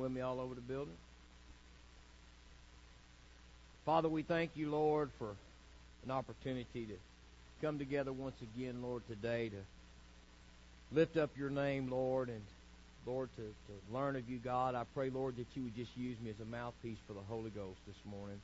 With me all over the building. Father, we thank you, Lord, for an opportunity to come together once again, Lord, today to lift up your name, Lord, and Lord, to, to learn of you, God. I pray, Lord, that you would just use me as a mouthpiece for the Holy Ghost this morning.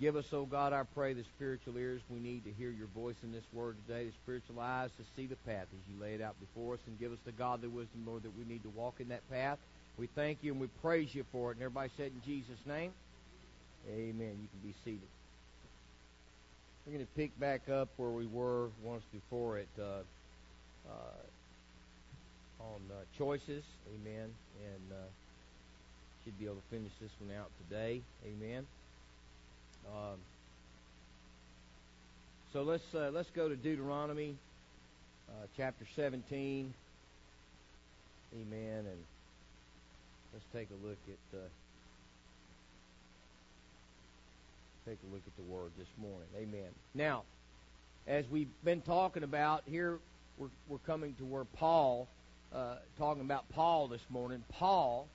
Give us, oh God, I pray, the spiritual ears we need to hear your voice in this word today, the spiritual eyes to see the path as you lay it out before us, and give us the godly wisdom, Lord, that we need to walk in that path. We thank you and we praise you for it. And everybody said in Jesus' name, Amen. You can be seated. We're going to pick back up where we were once before at uh, uh, on uh, choices. Amen. And uh, should be able to finish this one out today. Amen. Um, so let's uh, let's go to Deuteronomy uh, chapter 17. Amen. And let's take a look at uh, take a look at the word this morning. Amen. Now, as we've been talking about here, we're we're coming to where Paul uh, talking about Paul this morning. Paul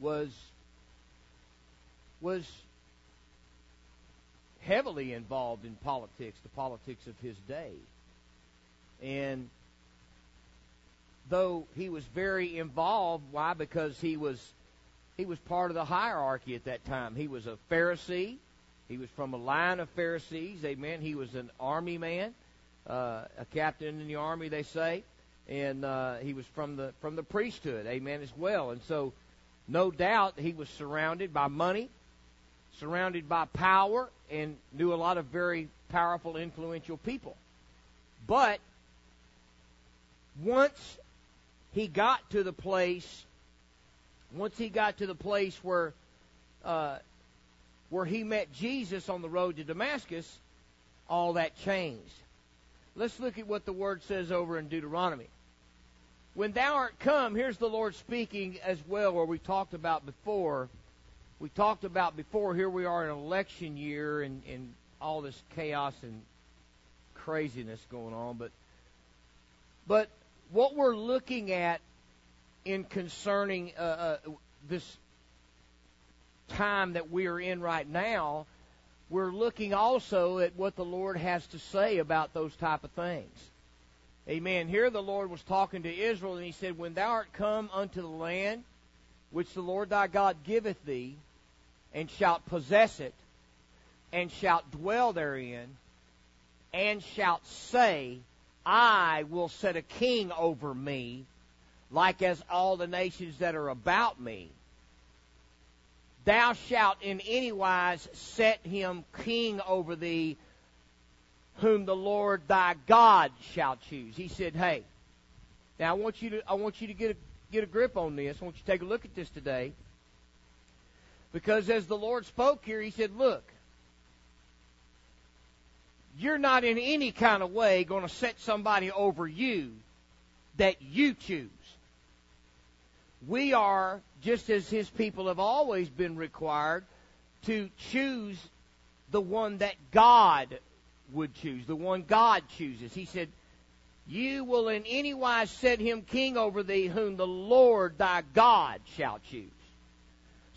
was was heavily involved in politics, the politics of his day. And though he was very involved, why? Because he was he was part of the hierarchy at that time. He was a Pharisee. He was from a line of Pharisees. Amen. He was an army man, uh, a captain in the army, they say, and uh, he was from the from the priesthood. Amen. As well, and so no doubt he was surrounded by money, surrounded by power, and knew a lot of very powerful, influential people. But once he got to the place, once he got to the place where uh, where he met Jesus on the road to Damascus, all that changed. Let's look at what the word says over in Deuteronomy. When thou art come, here's the Lord speaking as well, where we talked about before we talked about before, here we are in election year and, and all this chaos and craziness going on, but but what we're looking at in concerning uh, uh, this time that we are in right now, we're looking also at what the Lord has to say about those type of things. Amen. Here the Lord was talking to Israel, and He said, "When thou art come unto the land which the Lord thy God giveth thee, and shalt possess it, and shalt dwell therein, and shalt say, I will set a king over me, like as all the nations that are about me. Thou shalt in any wise set him king over thee, whom the Lord thy God shall choose. He said, Hey, now I want you to I want you to get a get a grip on this. I want you to take a look at this today. Because as the Lord spoke here, He said, Look, you're not in any kind of way going to set somebody over you that you choose. We are, just as His people have always been required, to choose the one that God would choose, the one God chooses. He said, You will in any wise set him king over thee, whom the Lord thy God shall choose.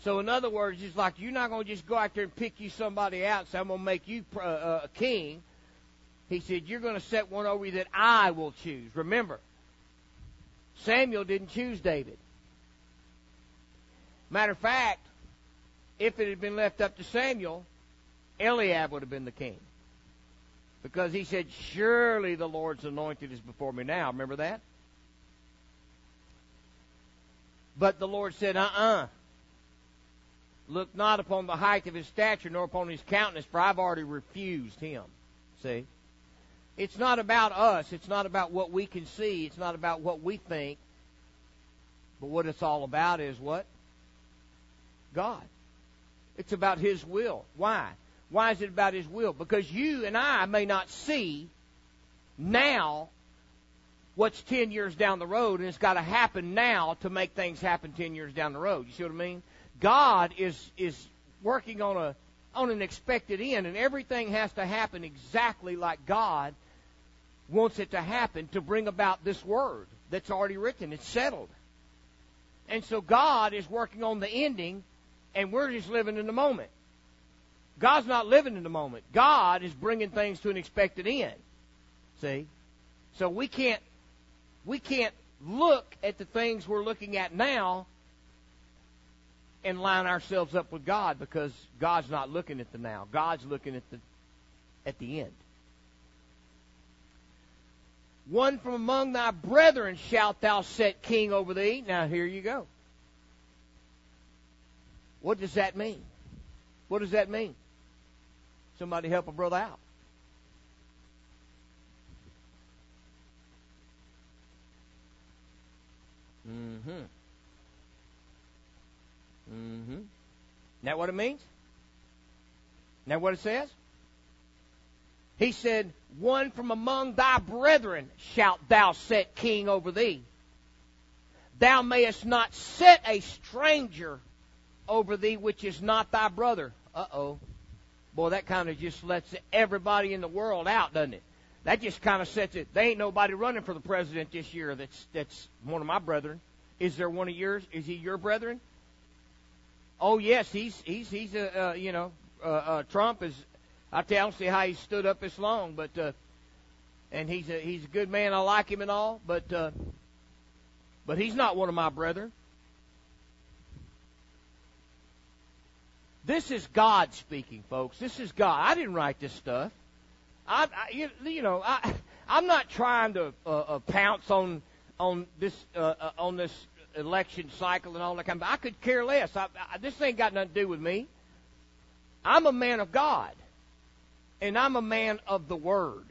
So in other words, it's like you're not going to just go out there and pick you somebody out and say, I'm going to make you uh, uh, a king. He said, you're going to set one over you that I will choose. Remember, Samuel didn't choose David. Matter of fact, if it had been left up to Samuel, Eliab would have been the king. Because he said, Surely the Lord's anointed is before me now. Remember that? But the Lord said, Uh uh-uh. uh Look not upon the height of his stature, nor upon his countenance, for I've already refused him. See? It's not about us. It's not about what we can see. It's not about what we think. But what it's all about is what? God. It's about His will. Why? Why is it about His will? Because you and I may not see now what's 10 years down the road, and it's got to happen now to make things happen 10 years down the road. You see what I mean? God is is working on a on an expected end, and everything has to happen exactly like God wants it to happen to bring about this word that's already written. It's settled. And so God is working on the ending, and we're just living in the moment. God's not living in the moment. God is bringing things to an expected end. See? So we can't we can't look at the things we're looking at now and line ourselves up with God because God's not looking at the now. God's looking at the at the end. One from among thy brethren shalt thou set king over thee. Now here you go. What does that mean? What does that mean? Somebody help a brother out. Mm-hmm. Mm-hmm. Is That what it means? Is That what it says? He said, One from among thy brethren shalt thou set king over thee. Thou mayest not set a stranger over thee which is not thy brother. Uh oh. Boy, that kind of just lets everybody in the world out, doesn't it? That just kind of sets it. There ain't nobody running for the president this year that's that's one of my brethren. Is there one of yours? Is he your brethren? Oh yes, he's he's he's a uh, you know uh, uh, Trump is. I tell don't see how he stood up this long, but uh, and he's a he's a good man. I like him and all, but uh, but he's not one of my brethren. This is God speaking, folks. This is God. I didn't write this stuff. I, I you, you know, I, I'm not trying to uh, uh, pounce on on this uh, uh, on this election cycle and all that kind of. I could care less. I, I, this ain't got nothing to do with me. I'm a man of God, and I'm a man of the Word,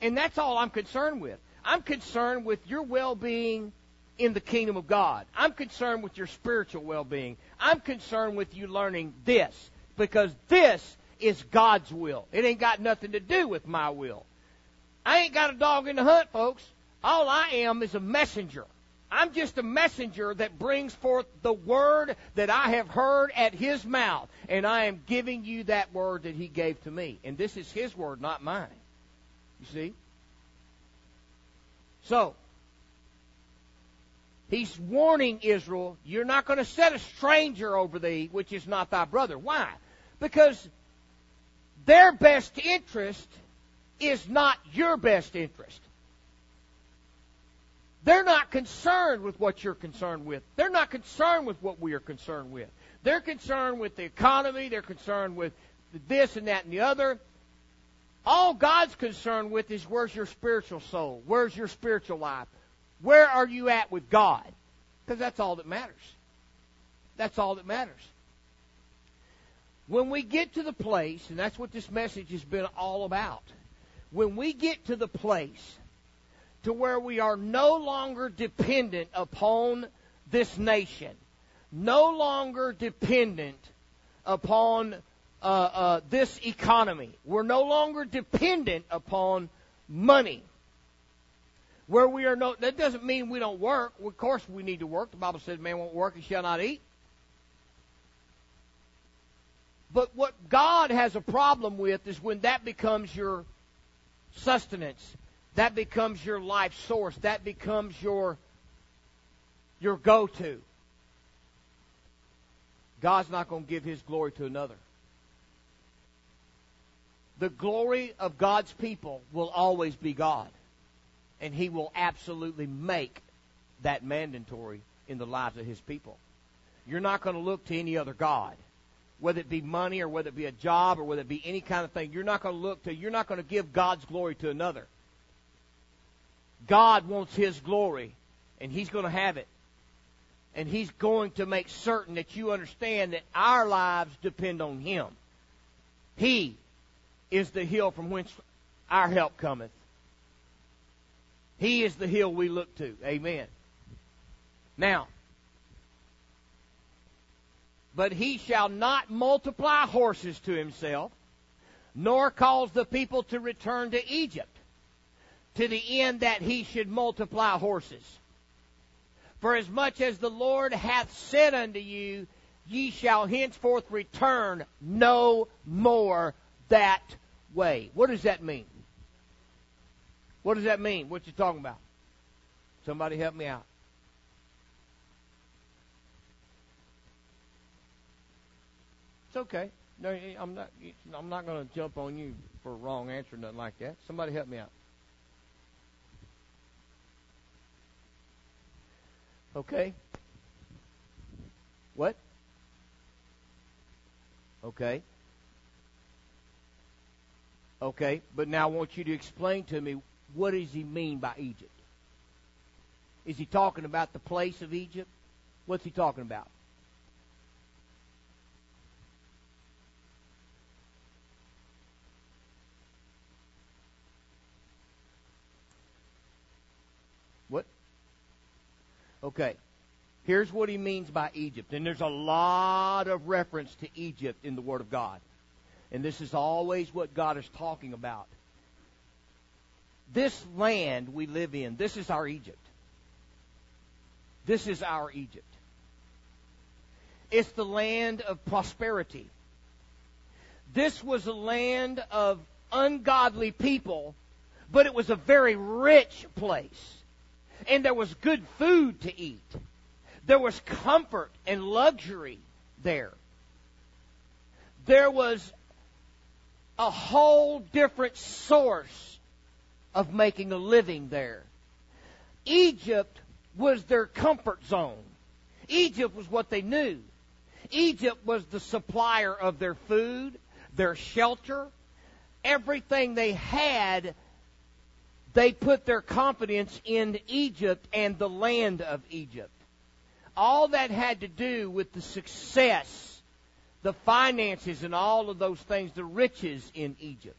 and that's all I'm concerned with. I'm concerned with your well-being in the kingdom of God. I'm concerned with your spiritual well-being. I'm concerned with you learning this because this is God's will. It ain't got nothing to do with my will. I ain't got a dog in the hunt, folks. All I am is a messenger. I'm just a messenger that brings forth the word that I have heard at his mouth. And I am giving you that word that he gave to me. And this is his word, not mine. You see? So, He's warning Israel, you're not going to set a stranger over thee, which is not thy brother. Why? Because their best interest is not your best interest. They're not concerned with what you're concerned with. They're not concerned with what we are concerned with. They're concerned with the economy. They're concerned with this and that and the other. All God's concerned with is where's your spiritual soul? Where's your spiritual life? Where are you at with God? Because that's all that matters. That's all that matters. When we get to the place, and that's what this message has been all about, when we get to the place to where we are no longer dependent upon this nation, no longer dependent upon uh, uh, this economy, we're no longer dependent upon money where we are no, that doesn't mean we don't work. Of course we need to work. The Bible says man won't work and shall not eat. But what God has a problem with is when that becomes your sustenance. That becomes your life source. That becomes your, your go-to. God's not going to give His glory to another. The glory of God's people will always be God and he will absolutely make that mandatory in the lives of his people. You're not going to look to any other God, whether it be money or whether it be a job or whether it be any kind of thing. You're not going to look to, you're not going to give God's glory to another. God wants his glory, and he's going to have it. And he's going to make certain that you understand that our lives depend on him. He is the hill from whence our help cometh. He is the hill we look to. Amen. Now, but he shall not multiply horses to himself, nor cause the people to return to Egypt, to the end that he should multiply horses. For as much as the Lord hath said unto you, ye shall henceforth return no more that way. What does that mean? What does that mean? What you talking about? Somebody help me out. It's okay. No, I'm not. I'm not going to jump on you for a wrong answer, nothing like that. Somebody help me out. Okay. What? Okay. Okay, but now I want you to explain to me what does he mean by Egypt? Is he talking about the place of Egypt? What's he talking about? Okay. Here's what he means by Egypt. And there's a lot of reference to Egypt in the Word of God. And this is always what God is talking about. This land we live in, this is our Egypt. This is our Egypt. It's the land of prosperity. This was a land of ungodly people, but it was a very rich place. And there was good food to eat. There was comfort and luxury there. There was a whole different source of making a living there. Egypt was their comfort zone. Egypt was what they knew. Egypt was the supplier of their food, their shelter, everything they had. They put their confidence in Egypt and the land of Egypt. All that had to do with the success, the finances, and all of those things, the riches in Egypt.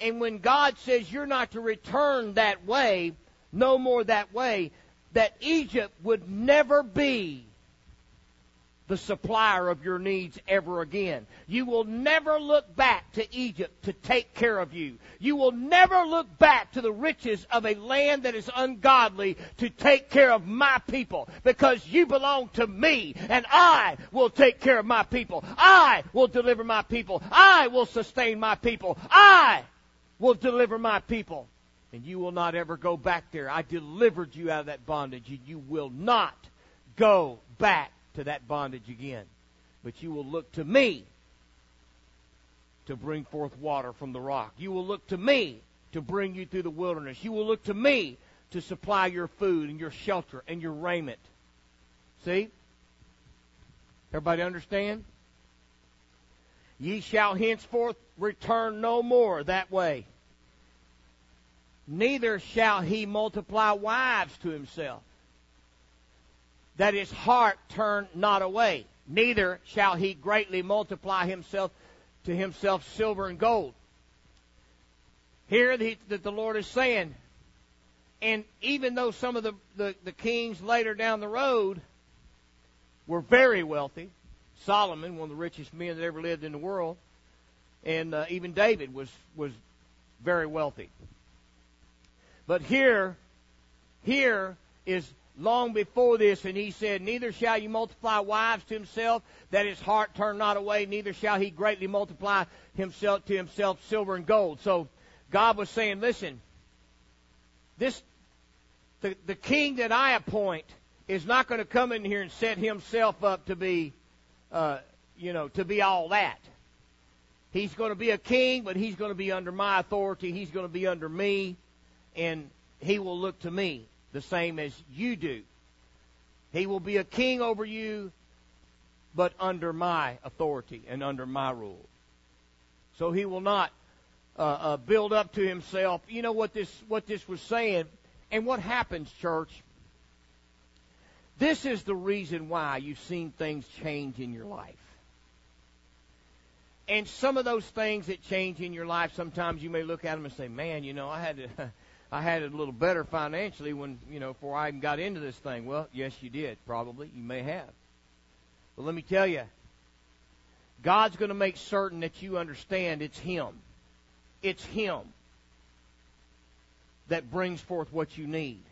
And when God says you're not to return that way, no more that way, that Egypt would never be the supplier of your needs ever again. You will never look back to Egypt to take care of you. You will never look back to the riches of a land that is ungodly to take care of my people because you belong to me and I will take care of my people. I will deliver my people. I will sustain my people. I will deliver my people. And you will not ever go back there. I delivered you out of that bondage and you will not go back to that bondage again. But you will look to me to bring forth water from the rock. You will look to me to bring you through the wilderness. You will look to me to supply your food and your shelter and your raiment. See? Everybody understand? Ye shall henceforth return no more that way. Neither shall he multiply wives to himself that his heart turn not away. Neither shall he greatly multiply himself to himself silver and gold. Here that the Lord is saying, and even though some of the, the, the kings later down the road were very wealthy, Solomon, one of the richest men that ever lived in the world, and uh, even David was was very wealthy. But here, here is long before this, and he said, Neither shall you multiply wives to himself, that his heart turn not away, neither shall he greatly multiply himself to himself silver and gold. So God was saying, Listen, this the, the king that I appoint is not going to come in here and set himself up to be uh, you know, to be all that. He's going to be a king, but he's going to be under my authority. He's going to be under me, and he will look to me the same as you do. He will be a king over you, but under my authority and under my rule. So he will not uh, uh, build up to himself. You know what this what this was saying, and what happens, church. This is the reason why you've seen things change in your life. And some of those things that change in your life, sometimes you may look at them and say, "Man, you know, I had to." I had it a little better financially when, you know, before I even got into this thing. Well, yes, you did, probably. You may have. But let me tell you, God's going to make certain that you understand it's Him. It's Him that brings forth what you need.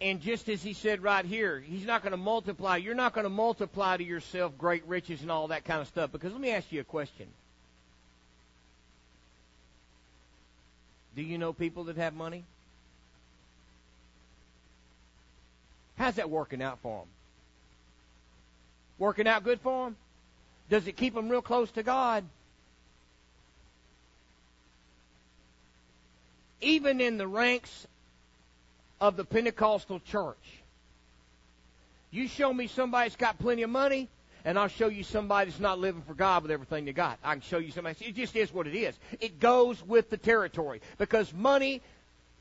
And just as He said right here, He's not going to multiply. You're not going to multiply to yourself great riches and all that kind of stuff. Because let me ask you a question. Do you know people that have money? How's that working out for them? working out good for them? Does it keep them real close to God? Even in the ranks of the Pentecostal church, you show me somebody that's got plenty of money, and I'll show you somebody that's not living for God with everything they got. I can show you somebody. It just is what it is. It goes with the territory because money,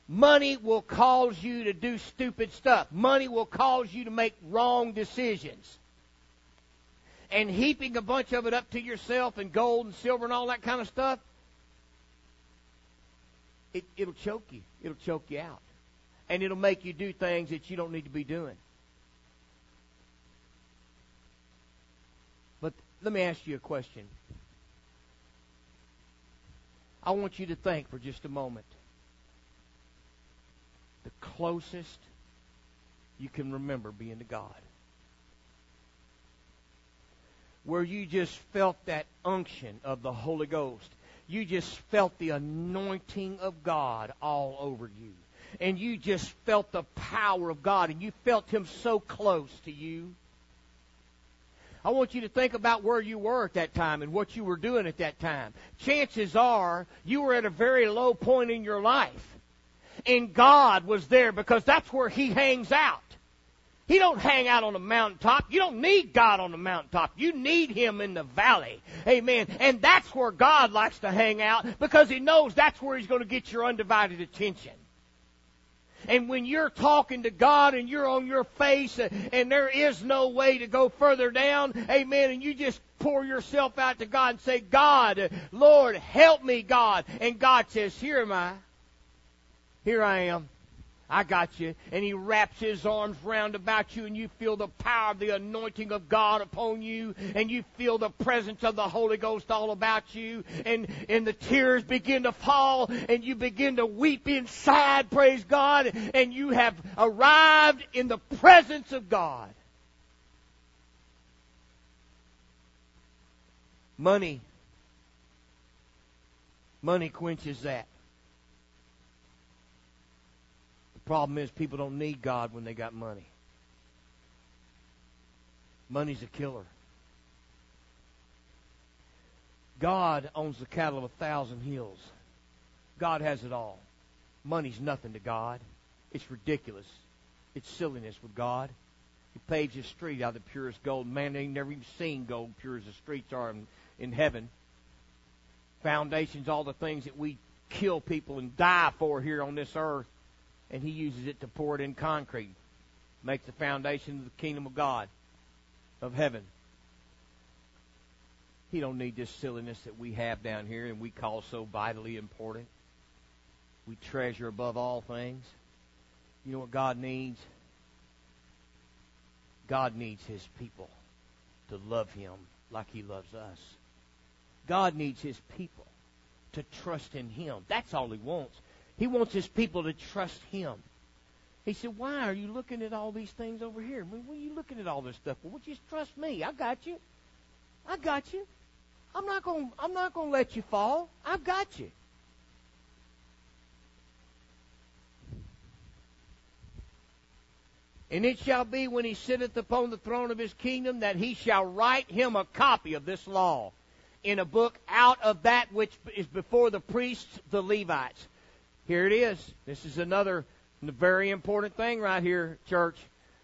money will cause you to do stupid stuff. Money will cause you to make wrong decisions. And heaping a bunch of it up to yourself and gold and silver and all that kind of stuff, it, it'll choke you. It'll choke you out. And it'll make you do things that you don't need to be doing. Let me ask you a question. I want you to think for just a moment. The closest you can remember being to God. Where you just felt that unction of the Holy Ghost. You just felt the anointing of God all over you. And you just felt the power of God. And you felt Him so close to you I want you to think about where you were at that time and what you were doing at that time. Chances are you were at a very low point in your life. And God was there because that's where He hangs out. He don't hang out on the mountaintop. You don't need God on the mountaintop. You need Him in the valley. Amen. And that's where God likes to hang out because He knows that's where He's going to get your undivided attention. And when you're talking to God and you're on your face uh, and there is no way to go further down, amen, and you just pour yourself out to God and say, God, Lord, help me, God. And God says, Here am I. Here I am. I got you. And he wraps his arms round about you and you feel the power of the anointing of God upon you and you feel the presence of the Holy Ghost all about you and, and the tears begin to fall and you begin to weep inside, praise God, and you have arrived in the presence of God. Money. Money quenches that. Problem is, people don't need God when they got money. Money's a killer. God owns the cattle of a thousand hills. God has it all. Money's nothing to God. It's ridiculous. It's silliness with God. He paves his street out of the purest gold. Man ain't never even seen gold pure as the streets are in, in heaven. Foundations, all the things that we kill people and die for here on this earth and he uses it to pour it in concrete, make the foundation of the kingdom of God, of heaven. He don't need this silliness that we have down here and we call so vitally important. We treasure above all things. You know what God needs? God needs His people to love Him like He loves us. God needs His people to trust in Him. That's all He wants. He wants his people to trust him. He said, Why are you looking at all these things over here? I mean, what are you looking at all this stuff? Well, just trust me. I got you. I got you. I'm not going I'm not going to let you fall. I've got you. And it shall be when he sitteth upon the throne of his kingdom that he shall write him a copy of this law in a book out of that which is before the priests, the Levites. Here it is. This is another very important thing right here, church.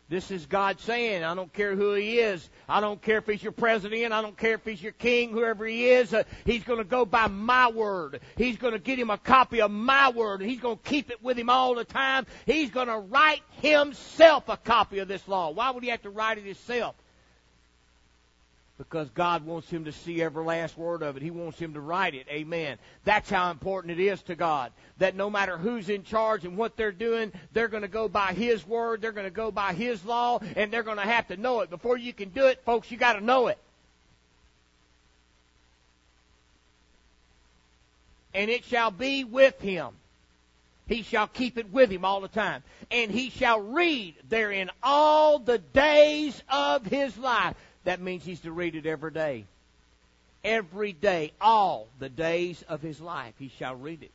This is God saying, I don't care who he is. I don't care if he's your president. I don't care if he's your king, whoever he is. Uh, he's going to go by my word. He's going to get him a copy of my word. And he's going to keep it with him all the time. He's going to write himself a copy of this law. Why would he have to write it himself? Because God wants him to see every last word of it. He wants him to write it. Amen. That's how important it is to God. That no matter who's in charge and what they're doing, they're going to go by His word, they're going to go by His law, and they're going to have to know it. Before you can do it, folks, you got to know it. And it shall be with him. He shall keep it with him all the time. And he shall read therein all the days of his life. That means he's to read it every day. Every day, all the days of his life, he shall read it.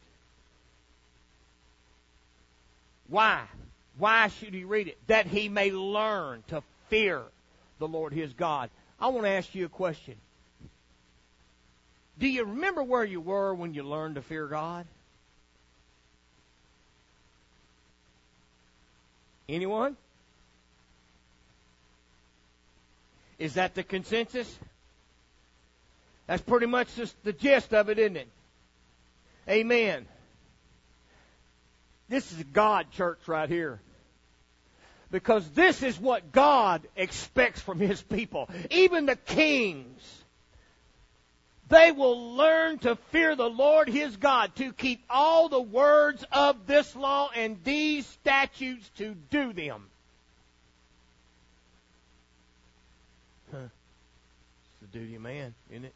Why? Why should he read it? That he may learn to fear the Lord his God. I want to ask you a question. Do you remember where you were when you learned to fear God? Anyone? Is that the consensus? That's pretty much just the gist of it, isn't it? Amen. This is God church right here. Because this is what God expects from His people. Even the kings. They will learn to fear the Lord his God, to keep all the words of this law and these statutes to do them. Huh. It's the duty of man, isn't it?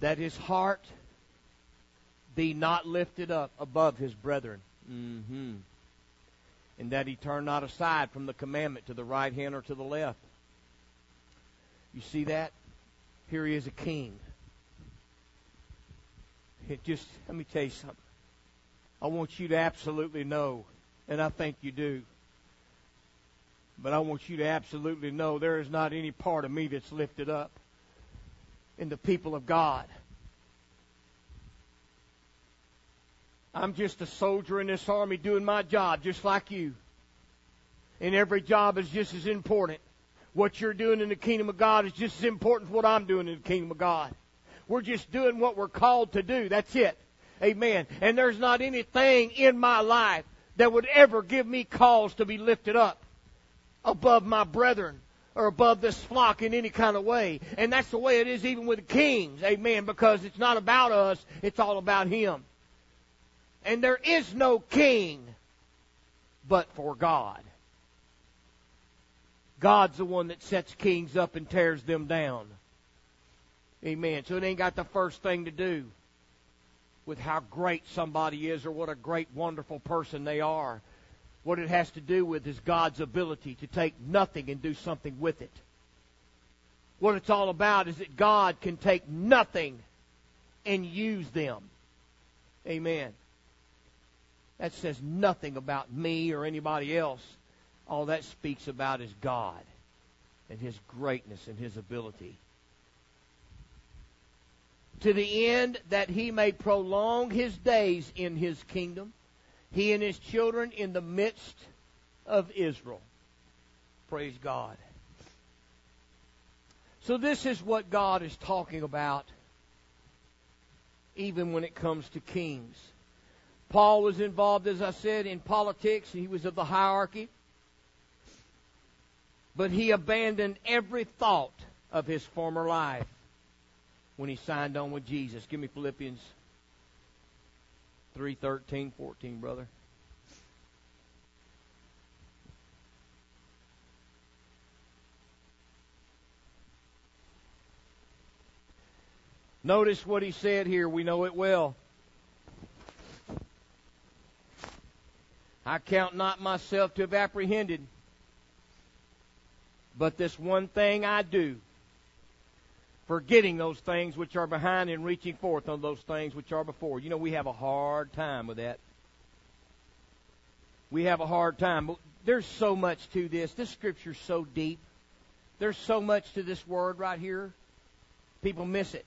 That his heart be not lifted up above his brethren. Mm-hmm. And that he turn not aside from the commandment to the right hand or to the left. You see that? Here he is a king. It just, let me tell you something. I want you to absolutely know, and I think you do, but I want you to absolutely know there is not any part of me that's lifted up in the people of God. I'm just a soldier in this army doing my job just like you. And every job is just as important. What you're doing in the kingdom of God is just as important as what I'm doing in the kingdom of God. We're just doing what we're called to do. That's it. Amen. And there's not anything in my life that would ever give me cause to be lifted up above my brethren or above this flock in any kind of way. And that's the way it is even with the kings. Amen. Because it's not about us, it's all about Him. And there is no king but for God. God's the one that sets kings up and tears them down. Amen. So it ain't got the first thing to do with how great somebody is or what a great, wonderful person they are. What it has to do with is God's ability to take nothing and do something with it. What it's all about is that God can take nothing and use them. Amen. That says nothing about me or anybody else. All that speaks about is God and His greatness and His ability to the end that he may prolong his days in his kingdom, he and his children in the midst of Israel. Praise God. So, this is what God is talking about, even when it comes to kings. Paul was involved, as I said, in politics. He was of the hierarchy. But he abandoned every thought of his former life when he signed on with Jesus. Give me Philippians 3 13, 14, brother. Notice what he said here. We know it well. I count not myself to have apprehended, but this one thing I do forgetting those things which are behind and reaching forth on those things which are before. You know, we have a hard time with that. We have a hard time. But there's so much to this. This scripture's so deep. There's so much to this word right here. People miss it.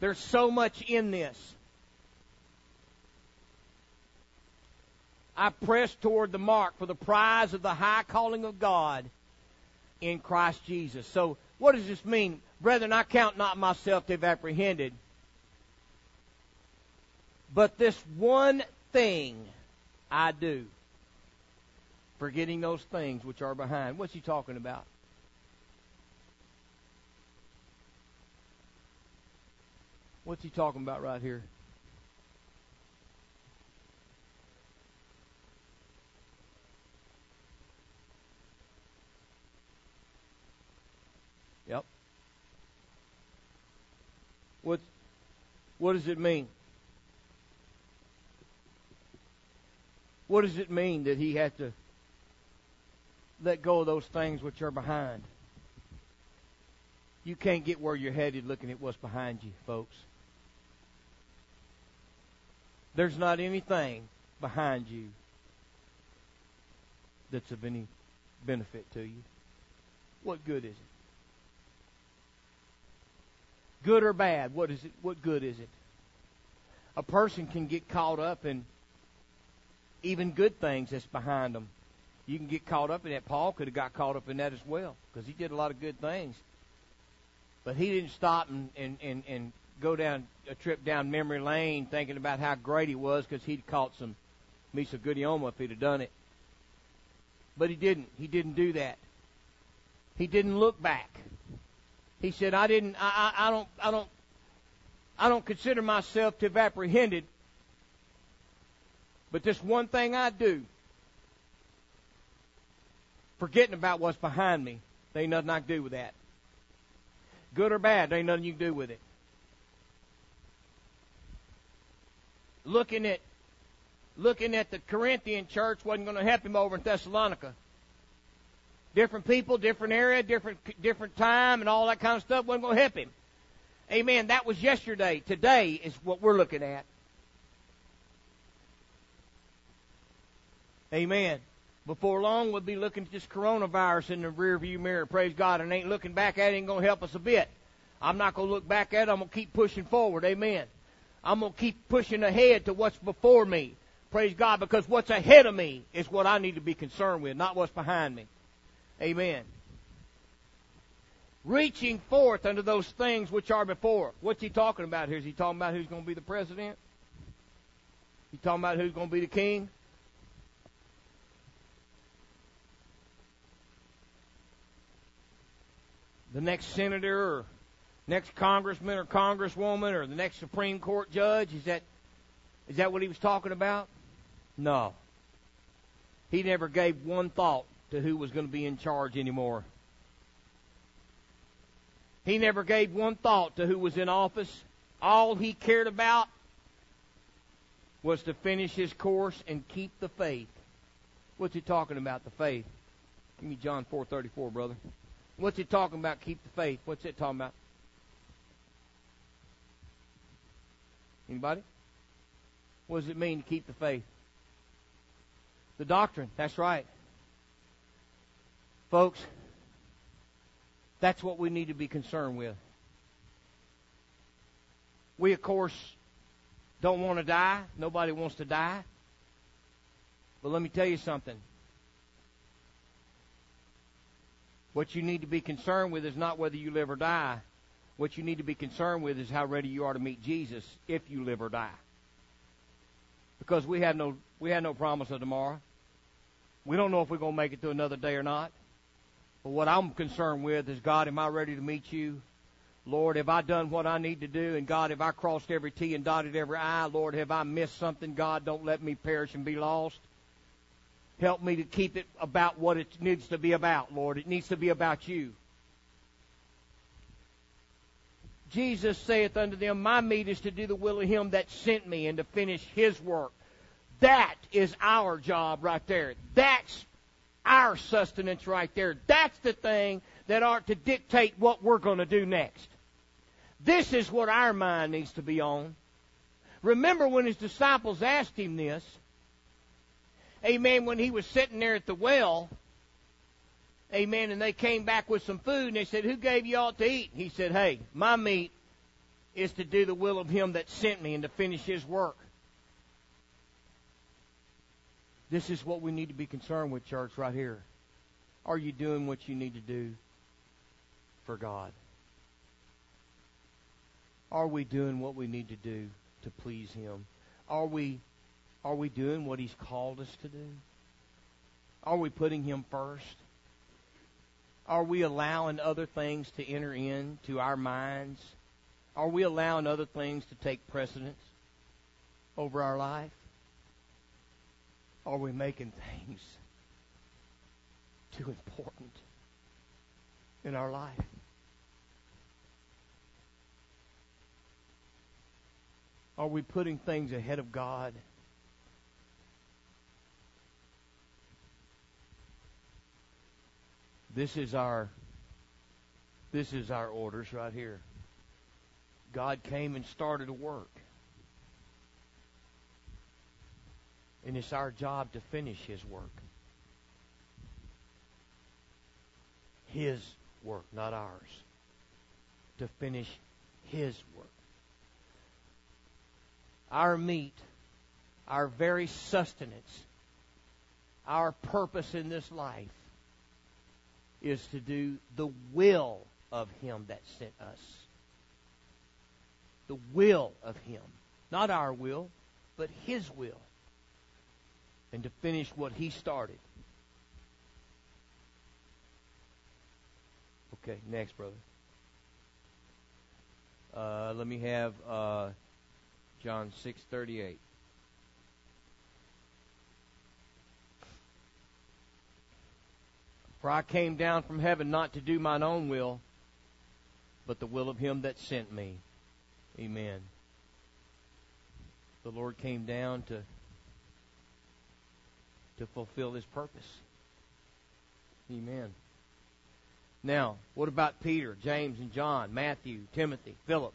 There's so much in this. I press toward the mark for the prize of the high calling of God in Christ Jesus. So, what does this mean? Brethren, I count not myself to have apprehended. But this one thing I do, forgetting those things which are behind. What's he talking about? What's he talking about right here? What, what does it mean? What does it mean that he had to let go of those things which are behind? You can't get where you're headed looking at what's behind you, folks. There's not anything behind you that's of any benefit to you? What good is it? Good or bad? What is it? What good is it? A person can get caught up in even good things that's behind them. You can get caught up in that. Paul could have got caught up in that as well because he did a lot of good things. But he didn't stop and, and, and, and go down a trip down memory lane thinking about how great he was because he'd caught some Misa Gudioma if he'd have done it. But he didn't. He didn't do that. He didn't look back. He said, I didn't, I, I, I don't, I don't, I don't consider myself to have apprehended. But this one thing I do, forgetting about what's behind me, there ain't nothing I can do with that. Good or bad, there ain't nothing you can do with it. Looking at looking at the Corinthian church wasn't going to help him over in Thessalonica. Different people, different area, different different time, and all that kind of stuff wasn't going to help him. Amen. That was yesterday. Today is what we're looking at. Amen. Before long, we'll be looking at this coronavirus in the rearview mirror. Praise God. And ain't looking back at it ain't going to help us a bit. I'm not going to look back at it. I'm going to keep pushing forward. Amen. I'm going to keep pushing ahead to what's before me. Praise God. Because what's ahead of me is what I need to be concerned with, not what's behind me. Amen. Reaching forth unto those things which are before. What's he talking about here? Is he talking about who's going to be the president? He talking about who's going to be the king? The next senator or next congressman or congresswoman or the next Supreme Court judge? Is that is that what he was talking about? No. He never gave one thought to who was going to be in charge anymore. He never gave one thought to who was in office. All he cared about was to finish his course and keep the faith. What's he talking about, the faith? Give me John 4:34, brother. What's he talking about, keep the faith? What's it talking about? Anybody? What does it mean to keep the faith? The doctrine, that's right. Folks, that's what we need to be concerned with. We, of course, don't want to die. Nobody wants to die. But let me tell you something. What you need to be concerned with is not whether you live or die. What you need to be concerned with is how ready you are to meet Jesus if you live or die. Because we have no we have no promise of tomorrow. We don't know if we're going to make it to another day or not. But what I'm concerned with is, God, am I ready to meet you? Lord, have I done what I need to do? And God, have I crossed every T and dotted every I? Lord, have I missed something? God, don't let me perish and be lost. Help me to keep it about what it needs to be about, Lord. It needs to be about you. Jesus saith unto them, My meat is to do the will of him that sent me and to finish his work. That is our job right there. That's our sustenance right there. That's the thing that ought to dictate what we're going to do next. This is what our mind needs to be on. Remember when his disciples asked him this, amen, when he was sitting there at the well, amen, and they came back with some food and they said, Who gave you all to eat? He said, Hey, my meat is to do the will of him that sent me and to finish his work. This is what we need to be concerned with, church, right here. Are you doing what you need to do for God? Are we doing what we need to do to please Him? Are we are we doing what He's called us to do? Are we putting Him first? Are we allowing other things to enter into our minds? Are we allowing other things to take precedence over our life? Are we making things too important in our life? Are we putting things ahead of God? This is our this is our orders right here. God came and started a work. And it's our job to finish His work. His work, not ours. To finish His work. Our meat, our very sustenance, our purpose in this life is to do the will of Him that sent us. The will of Him. Not our will, but His will. And to finish what He started. Okay, next, brother. Uh, let me have uh, John six thirty eight. For I came down from heaven not to do mine own will, but the will of him that sent me. Amen. The Lord came down to to fulfill his purpose. Amen. Now, what about Peter, James, and John, Matthew, Timothy, Philip?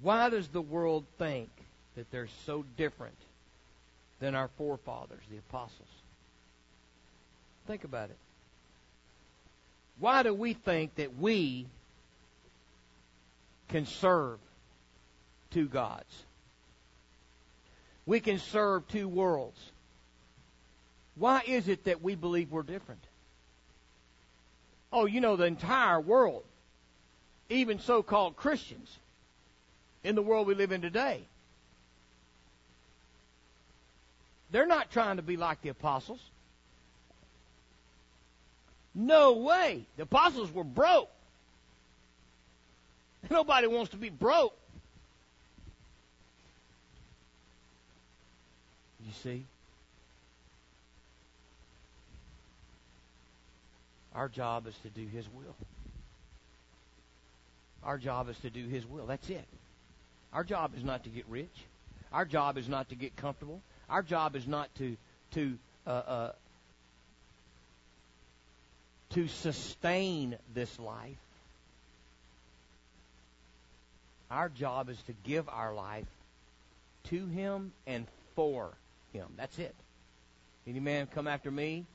Why does the world think that they're so different than our forefathers, the apostles? Think about it. Why do we think that we can serve two gods? We can serve two worlds. Why is it that we believe we're different? Oh, you know, the entire world, even so called Christians, in the world we live in today, they're not trying to be like the apostles. No way. The apostles were broke. Nobody wants to be broke. See? Our job is to do His will. Our job is to do His will. That's it. Our job is not to get rich. Our job is not to get comfortable. Our job is not to to uh, uh, to sustain this life. Our job is to give our life to Him and for Him. That's it. Any man come after me,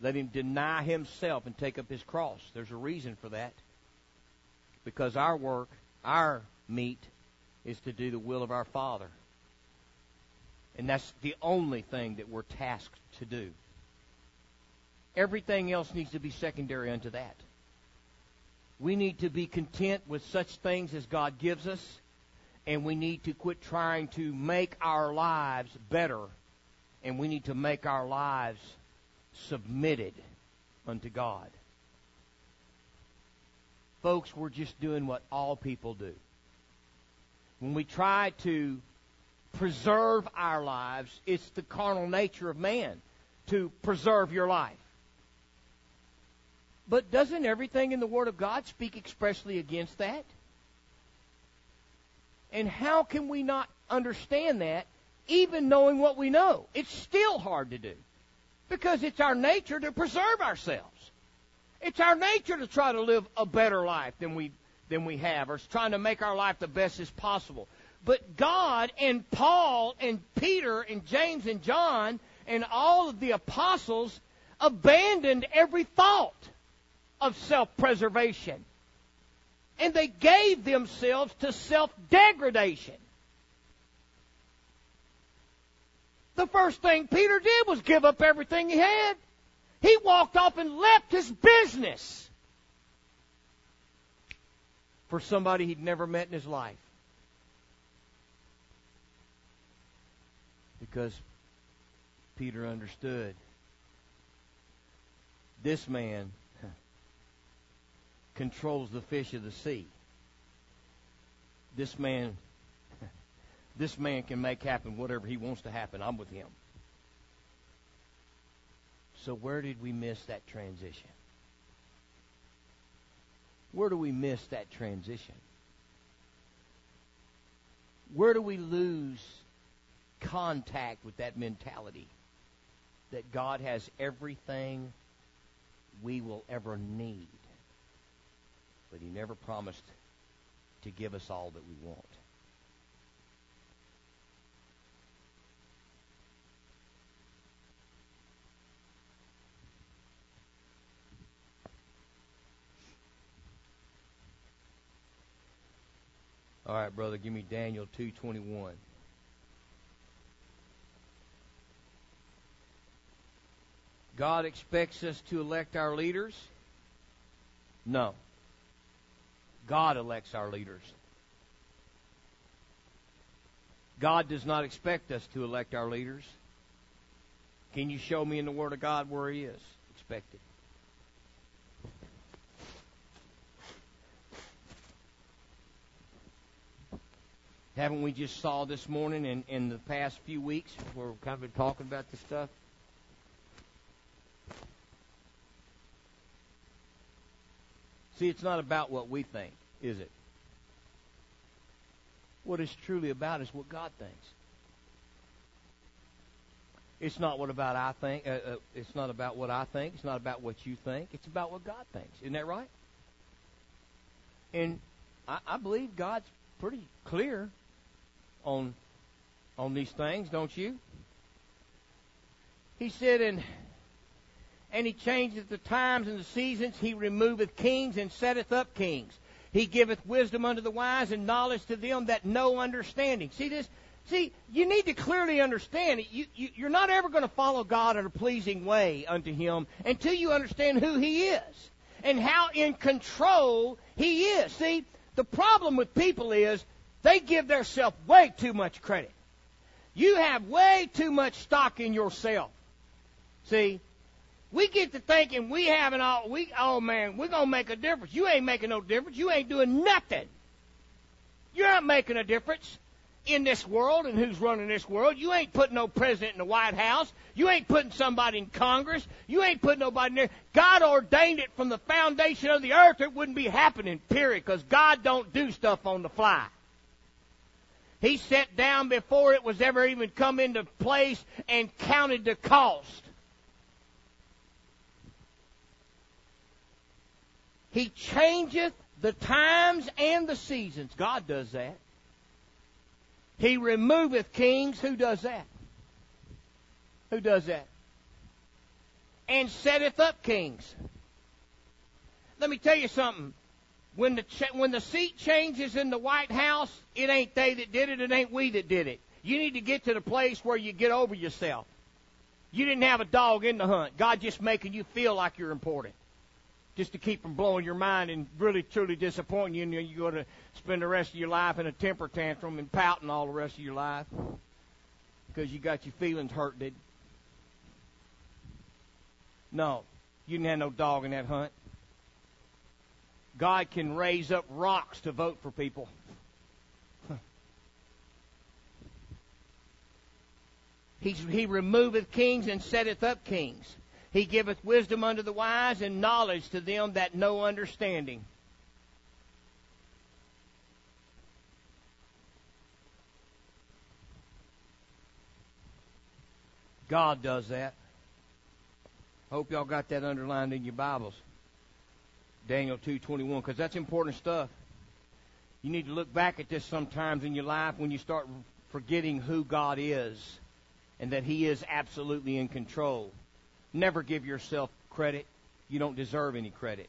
let him deny himself and take up his cross. There's a reason for that. Because our work, our meat, is to do the will of our Father. And that's the only thing that we're tasked to do. Everything else needs to be secondary unto that. We need to be content with such things as God gives us, and we need to quit trying to make our lives better, and we need to make our lives submitted unto God. Folks, we're just doing what all people do. When we try to preserve our lives, it's the carnal nature of man to preserve your life. But doesn't everything in the Word of God speak expressly against that? And how can we not understand that, even knowing what we know? It's still hard to do. Because it's our nature to preserve ourselves. It's our nature to try to live a better life than we than we have, or trying to make our life the best as possible. But God and Paul and Peter and James and John and all of the apostles abandoned every thought of self-preservation. And they gave themselves to self-degradation. The first thing Peter did was give up everything he had. He walked off and left his business for somebody he'd never met in his life. Because Peter understood this man controls the fish of the sea. This man this man can make happen whatever he wants to happen. I'm with him. So, where did we miss that transition? Where do we miss that transition? Where do we lose contact with that mentality that God has everything we will ever need, but He never promised to give us all that we want? All right, brother, give me Daniel 2:21. God expects us to elect our leaders? No. God elects our leaders. God does not expect us to elect our leaders. Can you show me in the Word of God where He is expected? Haven't we just saw this morning and in the past few weeks where we've kind of been talking about this stuff? See, it's not about what we think, is it? What it's truly about is what God thinks. It's not what about I think. Uh, uh, it's not about what I think. It's not about what you think. It's about what God thinks. Isn't that right? And I, I believe God's pretty clear on on these things, don't you? He said, and and he changeth the times and the seasons. He removeth kings and setteth up kings. He giveth wisdom unto the wise and knowledge to them that know understanding. See this? See, you need to clearly understand it. You, you, you're not ever going to follow God in a pleasing way unto Him until you understand who He is and how in control He is. See, the problem with people is they give themselves way too much credit. You have way too much stock in yourself. See, we get to thinking we haven't all we oh man, we're gonna make a difference. You ain't making no difference. You ain't doing nothing. You're not making a difference in this world and who's running this world. You ain't putting no president in the White House. You ain't putting somebody in Congress. You ain't putting nobody in there. God ordained it from the foundation of the earth. It wouldn't be happening, period, because God don't do stuff on the fly. He sat down before it was ever even come into place and counted the cost. He changeth the times and the seasons. God does that. He removeth kings. Who does that? Who does that? And setteth up kings. Let me tell you something. When the ch- when the seat changes in the White House, it ain't they that did it. It ain't we that did it. You need to get to the place where you get over yourself. You didn't have a dog in the hunt. God just making you feel like you're important, just to keep from blowing your mind and really truly disappointing you. And you're going to spend the rest of your life in a temper tantrum and pouting all the rest of your life because you got your feelings hurt. Did no, you didn't have no dog in that hunt. God can raise up rocks to vote for people. He, he removeth kings and setteth up kings. He giveth wisdom unto the wise and knowledge to them that know understanding. God does that. Hope y'all got that underlined in your Bibles. Daniel 2:21 because that's important stuff. You need to look back at this sometimes in your life when you start forgetting who God is and that he is absolutely in control. Never give yourself credit. You don't deserve any credit.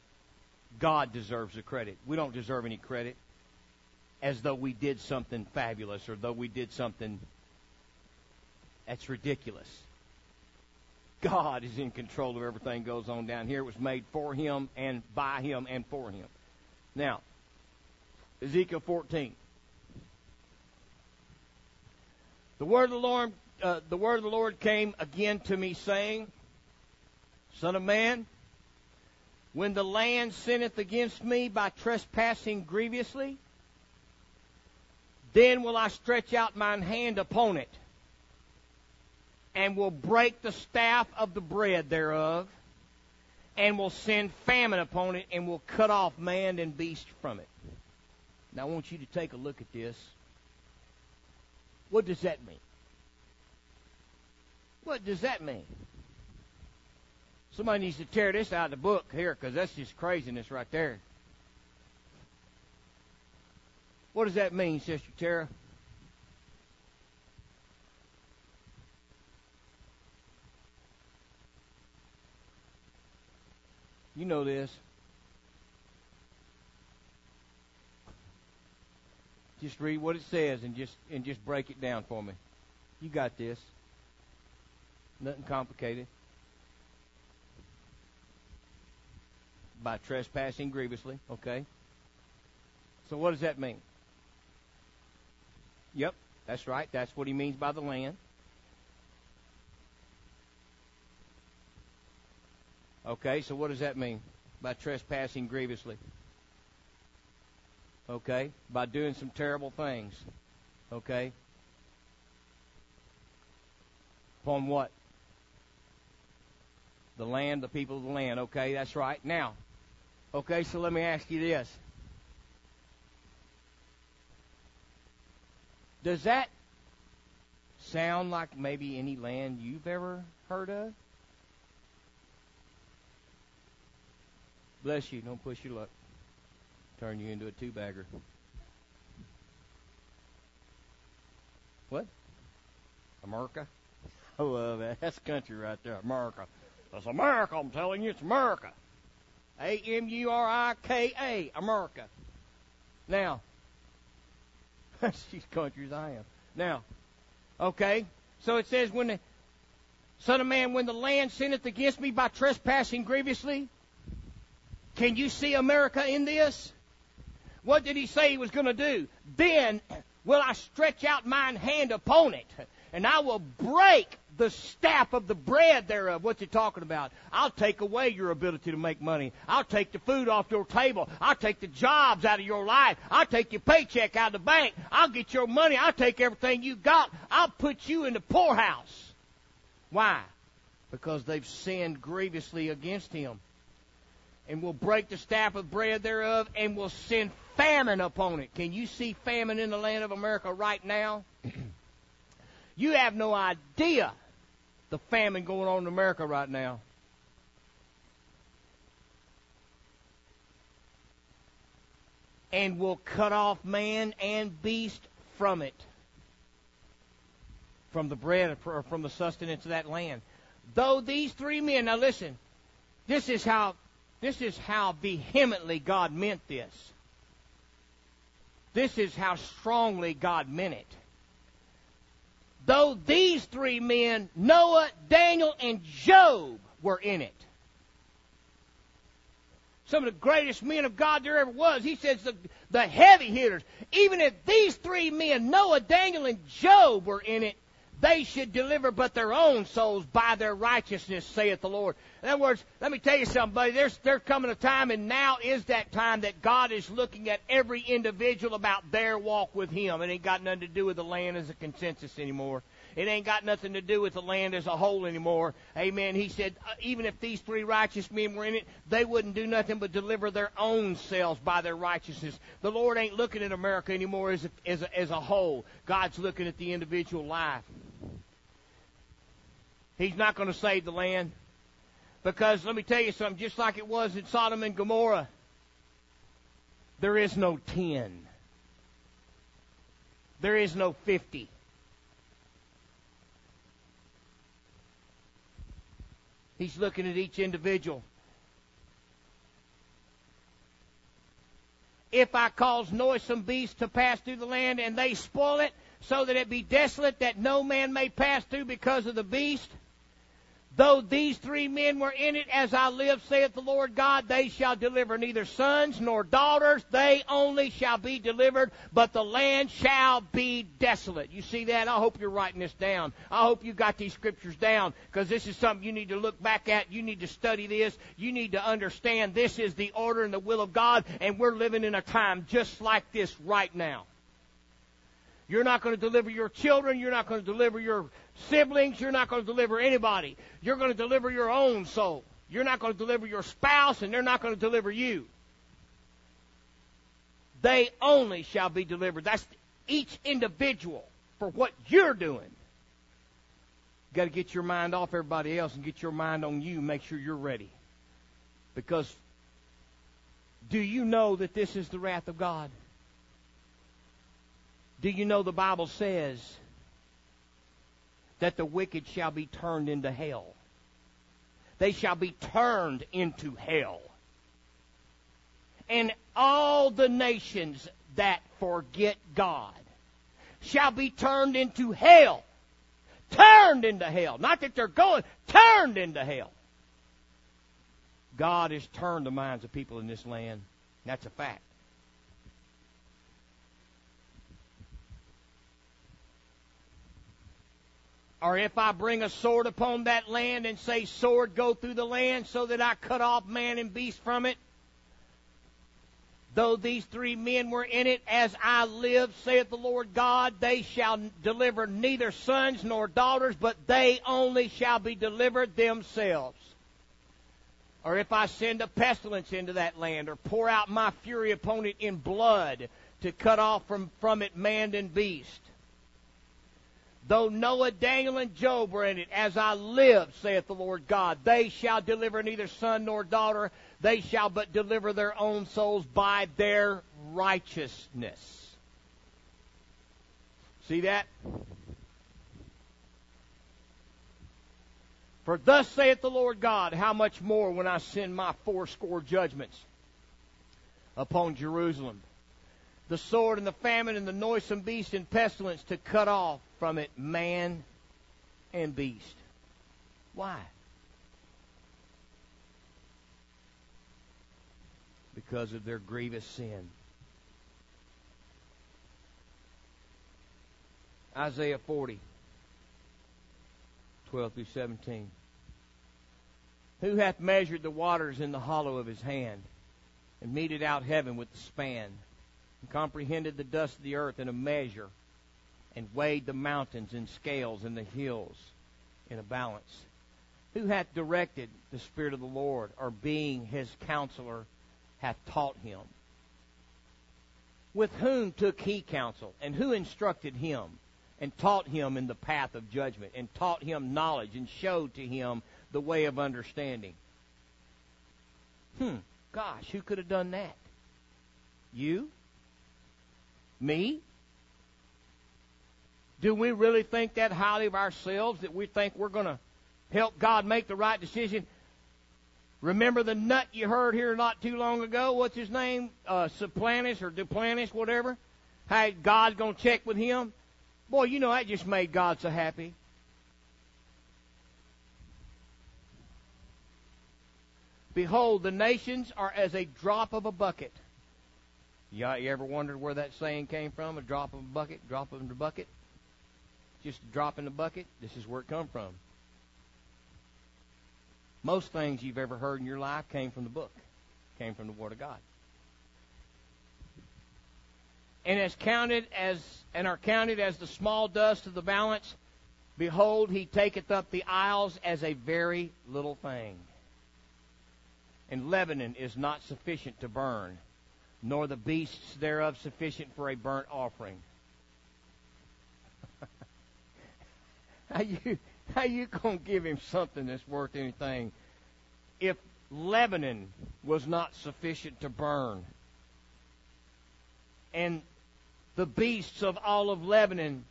God deserves the credit. We don't deserve any credit as though we did something fabulous or though we did something that's ridiculous. God is in control of everything goes on down here. It was made for him and by him and for him. Now, Ezekiel 14. The word of the Lord, uh, the word of the Lord came again to me, saying, "Son of man, when the land sinneth against me by trespassing grievously, then will I stretch out mine hand upon it." And will break the staff of the bread thereof, and will send famine upon it, and will cut off man and beast from it. Now I want you to take a look at this. What does that mean? What does that mean? Somebody needs to tear this out of the book here because that's just craziness right there. What does that mean, Sister Tara? You know this. Just read what it says and just and just break it down for me. You got this. Nothing complicated. By trespassing grievously, okay? So what does that mean? Yep, that's right. That's what he means by the land. Okay, so what does that mean? By trespassing grievously. Okay, by doing some terrible things. Okay. Upon what? The land, the people of the land. Okay, that's right. Now, okay, so let me ask you this. Does that sound like maybe any land you've ever heard of? Bless you. Don't push your luck. Turn you into a two bagger. What? America? I love that. That's country right there. America. That's America. I'm telling you, it's America. A M U R I K A. America. Now, she's country as I am. Now, okay. So it says, when the Son of Man, when the land sinneth against me by trespassing grievously, can you see America in this? What did he say he was going to do? Then will I stretch out mine hand upon it, and I will break the staff of the bread thereof. What's he talking about? I'll take away your ability to make money. I'll take the food off your table. I'll take the jobs out of your life. I'll take your paycheck out of the bank. I'll get your money. I'll take everything you got. I'll put you in the poorhouse. Why? Because they've sinned grievously against him and will break the staff of bread thereof, and will send famine upon it. Can you see famine in the land of America right now? you have no idea the famine going on in America right now. And will cut off man and beast from it, from the bread or from the sustenance of that land. Though these three men, now listen, this is how this is how vehemently God meant this. This is how strongly God meant it. Though these three men, Noah, Daniel, and Job, were in it. Some of the greatest men of God there ever was. He says the, the heavy hitters. Even if these three men, Noah, Daniel, and Job, were in it, they should deliver but their own souls by their righteousness, saith the Lord. In other words, let me tell you something, buddy. There's, there's coming a time, and now is that time that God is looking at every individual about their walk with Him. It ain't got nothing to do with the land as a consensus anymore. It ain't got nothing to do with the land as a whole anymore. Amen. He said, uh, even if these three righteous men were in it, they wouldn't do nothing but deliver their own selves by their righteousness. The Lord ain't looking at America anymore as a, as a, as a whole. God's looking at the individual life. He's not going to save the land. Because let me tell you something, just like it was in Sodom and Gomorrah, there is no 10. There is no 50. He's looking at each individual. If I cause noisome beasts to pass through the land and they spoil it, so that it be desolate, that no man may pass through because of the beast, Though these three men were in it, as I live, saith the Lord God, they shall deliver neither sons nor daughters, they only shall be delivered, but the land shall be desolate. You see that? I hope you're writing this down. I hope you got these scriptures down, because this is something you need to look back at. You need to study this. You need to understand this is the order and the will of God, and we're living in a time just like this right now. You're not going to deliver your children. You're not going to deliver your siblings. You're not going to deliver anybody. You're going to deliver your own soul. You're not going to deliver your spouse, and they're not going to deliver you. They only shall be delivered. That's each individual for what you're doing. You've got to get your mind off everybody else and get your mind on you. Make sure you're ready. Because do you know that this is the wrath of God? Do you know the Bible says that the wicked shall be turned into hell? They shall be turned into hell. And all the nations that forget God shall be turned into hell. Turned into hell. Not that they're going, turned into hell. God has turned the minds of people in this land. That's a fact. Or if I bring a sword upon that land and say, Sword, go through the land, so that I cut off man and beast from it, Though these three men were in it, as I live, saith the Lord God, they shall deliver neither sons nor daughters, but they only shall be delivered themselves. Or if I send a pestilence into that land, or pour out my fury upon it in blood, to cut off from, from it man and beast. Though Noah, Daniel, and Job were in it, as I live, saith the Lord God, they shall deliver neither son nor daughter, they shall but deliver their own souls by their righteousness. See that? For thus saith the Lord God, how much more when I send my fourscore judgments upon Jerusalem? The sword and the famine and the noisome beast and pestilence to cut off from it man and beast. Why? because of their grievous sin. Isaiah 40, 12 through 17. Who hath measured the waters in the hollow of his hand, and meted out heaven with the span, and comprehended the dust of the earth in a measure, and weighed the mountains in scales and the hills in a balance? Who hath directed the Spirit of the Lord, or being his counselor hath taught him. With whom took he counsel, and who instructed him, and taught him in the path of judgment, and taught him knowledge, and showed to him the way of understanding? Hmm, gosh, who could have done that? You? Me? Do we really think that highly of ourselves that we think we're going to help God make the right decision? Remember the nut you heard here not too long ago? What's his name? Uh, Suplantis or Duplantis, whatever. How God's going to check with him? Boy, you know that just made God so happy. Behold, the nations are as a drop of a bucket. You, you ever wondered where that saying came from? A drop of a bucket, drop of a bucket? Just a drop in the bucket? This is where it come from. Most things you've ever heard in your life came from the book, came from the Word of God. And as counted as and are counted as the small dust of the balance, behold, he taketh up the isles as a very little thing. And Lebanon is not sufficient to burn, nor the beasts thereof sufficient for a burnt offering. how you how you gonna give him something that's worth anything if Lebanon was not sufficient to burn? And the beasts of all of Lebanon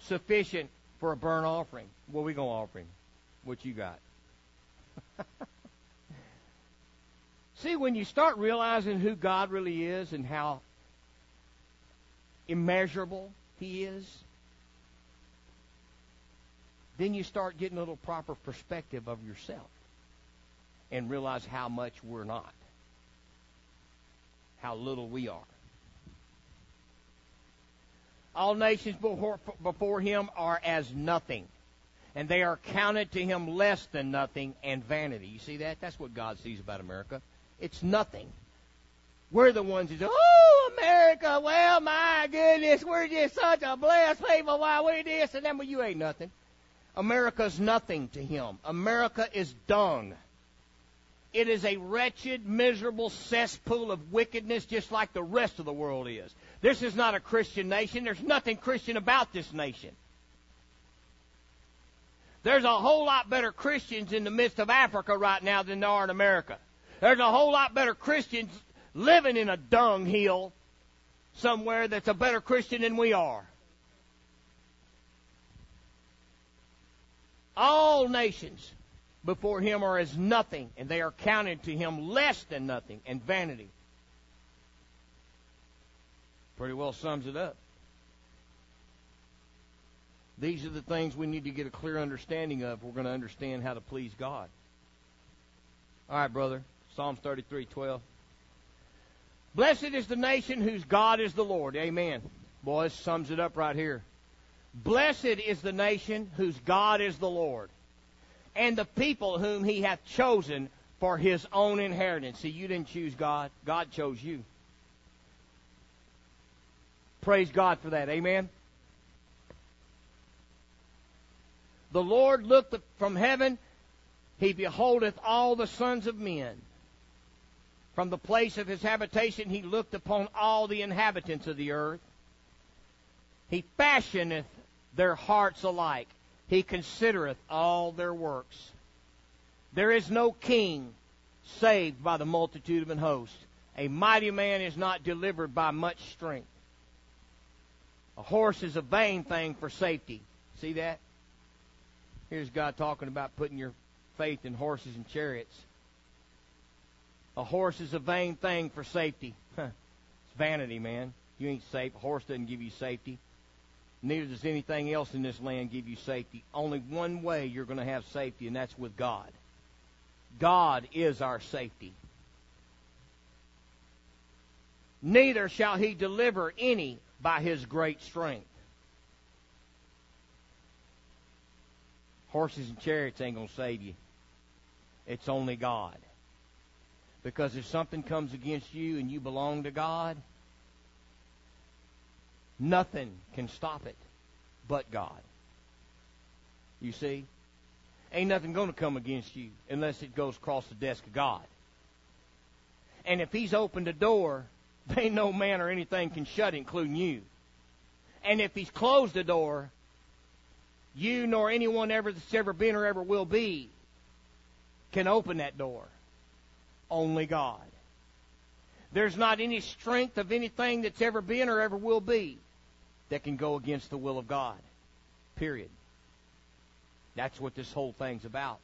sufficient for a burnt offering. What we gonna offer him? What you got? See, when you start realizing who God really is and how immeasurable He is, then you start getting a little proper perspective of yourself and realize how much we're not, how little we are. All nations before, him are as nothing, and they are counted to him less than nothing and vanity. You see that? That's what God sees about America. It's nothing. We're the ones who say, "Oh, America! Well, my goodness, we're just such a blessed people. Why we this and that? But you ain't nothing. America's nothing to him. America is dung. It is a wretched, miserable cesspool of wickedness just like the rest of the world is. This is not a Christian nation. There's nothing Christian about this nation. There's a whole lot better Christians in the midst of Africa right now than there are in America. There's a whole lot better Christians living in a dunghill somewhere that's a better Christian than we are. All nations before him are as nothing, and they are counted to him less than nothing and vanity. Pretty well sums it up. These are the things we need to get a clear understanding of. We're going to understand how to please God. All right, brother. Psalms 33:12. Blessed is the nation whose God is the Lord. Amen. Boy, this sums it up right here. Blessed is the nation whose God is the Lord, and the people whom he hath chosen for his own inheritance. See, you didn't choose God, God chose you. Praise God for that. Amen. The Lord looked from heaven, he beholdeth all the sons of men. From the place of his habitation he looked upon all the inhabitants of the earth. He fashioneth their hearts alike. He considereth all their works. There is no king saved by the multitude of an host. A mighty man is not delivered by much strength. A horse is a vain thing for safety. See that? Here's God talking about putting your faith in horses and chariots. A horse is a vain thing for safety. it's vanity, man. You ain't safe. A horse doesn't give you safety. Neither does anything else in this land give you safety. Only one way you're going to have safety, and that's with God. God is our safety. Neither shall he deliver any by his great strength. Horses and chariots ain't going to save you. It's only God. Because if something comes against you and you belong to God, nothing can stop it but God. You see? Ain't nothing going to come against you unless it goes across the desk of God. And if He's opened a door, ain't no man or anything can shut including you. And if He's closed the door, you nor anyone ever that's ever been or ever will be can open that door. Only God. There's not any strength of anything that's ever been or ever will be that can go against the will of God. Period. That's what this whole thing's about.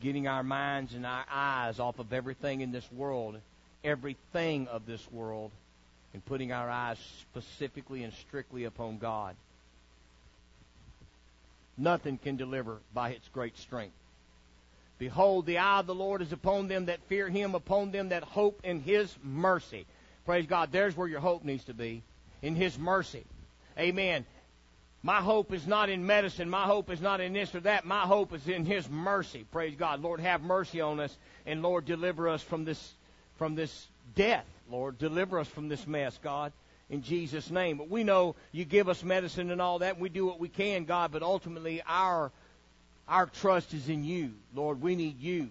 Getting our minds and our eyes off of everything in this world, everything of this world, and putting our eyes specifically and strictly upon God. Nothing can deliver by its great strength. Behold, the eye of the Lord is upon them that fear him, upon them that hope in his mercy. Praise God. There's where your hope needs to be. In his mercy. Amen. My hope is not in medicine. My hope is not in this or that. My hope is in his mercy. Praise God. Lord, have mercy on us and Lord, deliver us from this from this death. Lord, deliver us from this mess, God, in Jesus name. But we know you give us medicine and all that. And we do what we can, God, but ultimately our our trust is in you, Lord. We need you.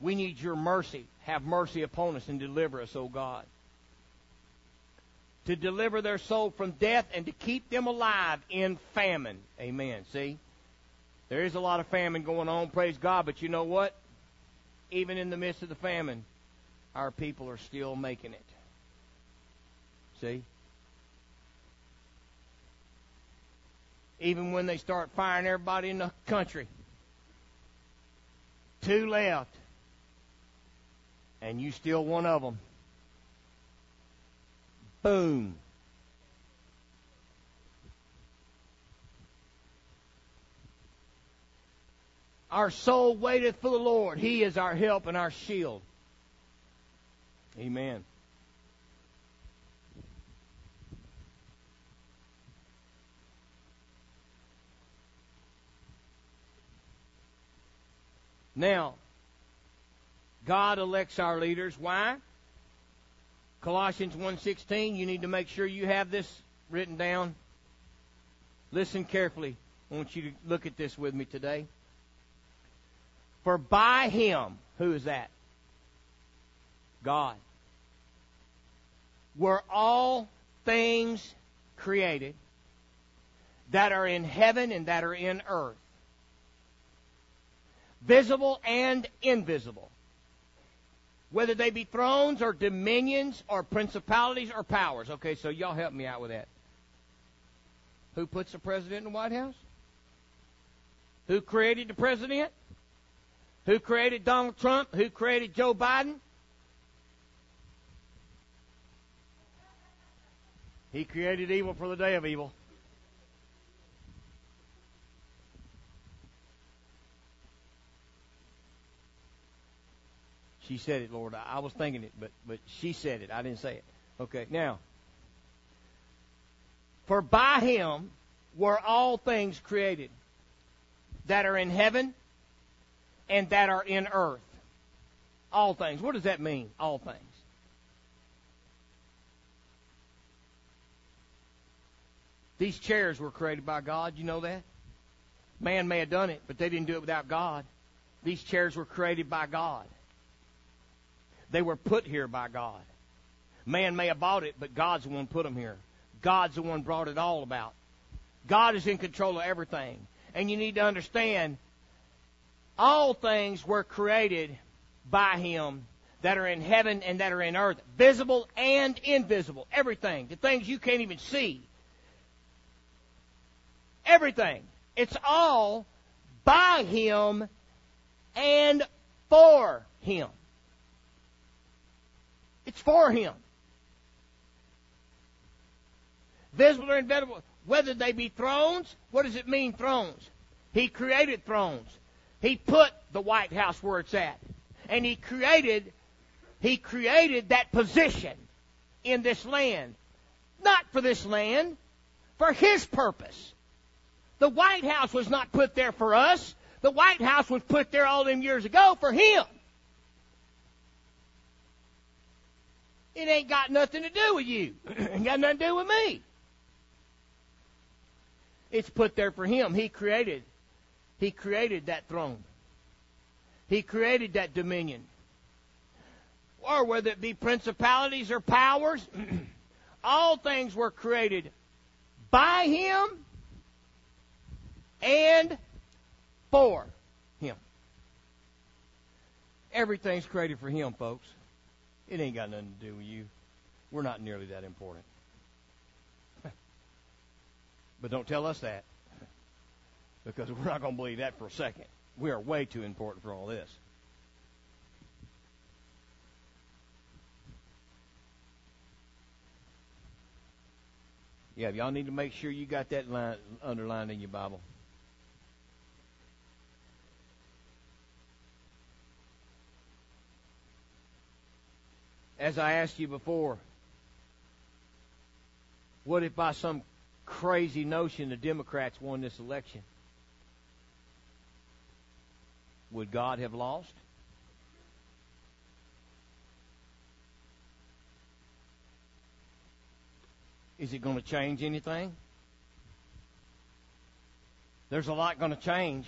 We need your mercy. Have mercy upon us and deliver us, O God. To deliver their soul from death and to keep them alive in famine. Amen. See? There is a lot of famine going on, praise God, but you know what? Even in the midst of the famine, our people are still making it. See? Even when they start firing everybody in the country, Two left. And you still one of them. Boom. Our soul waiteth for the Lord. He is our help and our shield. Amen. Now, God elects our leaders. Why? Colossians 1:16, you need to make sure you have this written down. Listen carefully. I want you to look at this with me today. For by him, who is that? God. Were all things created that are in heaven and that are in earth visible and invisible. Whether they be thrones or dominions or principalities or powers. Okay, so y'all help me out with that. Who puts the president in the White House? Who created the president? Who created Donald Trump? Who created Joe Biden? He created evil for the day of evil. She said it, Lord. I was thinking it, but but she said it. I didn't say it. Okay. Now, for by him were all things created that are in heaven and that are in earth. All things. What does that mean? All things. These chairs were created by God. You know that? Man may have done it, but they didn't do it without God. These chairs were created by God. They were put here by God. Man may have bought it, but God's the one put them here. God's the one brought it all about. God is in control of everything. And you need to understand all things were created by Him that are in heaven and that are in earth, visible and invisible. Everything. The things you can't even see. Everything. It's all by Him and for Him. It's for Him. Visible or invisible, whether they be thrones, what does it mean, thrones? He created thrones. He put the White House where it's at. And He created, He created that position in this land. Not for this land, for His purpose. The White House was not put there for us. The White House was put there all them years ago for Him. It ain't got nothing to do with you. it ain't got nothing to do with me. It's put there for him. He created he created that throne. He created that dominion. Or whether it be principalities or powers, all things were created by him and for him. Everything's created for him, folks. It ain't got nothing to do with you. We're not nearly that important. but don't tell us that. Because we're not going to believe that for a second. We are way too important for all this. Yeah, y'all need to make sure you got that line underlined in your Bible. As I asked you before, what if by some crazy notion the Democrats won this election? Would God have lost? Is it going to change anything? There's a lot going to change,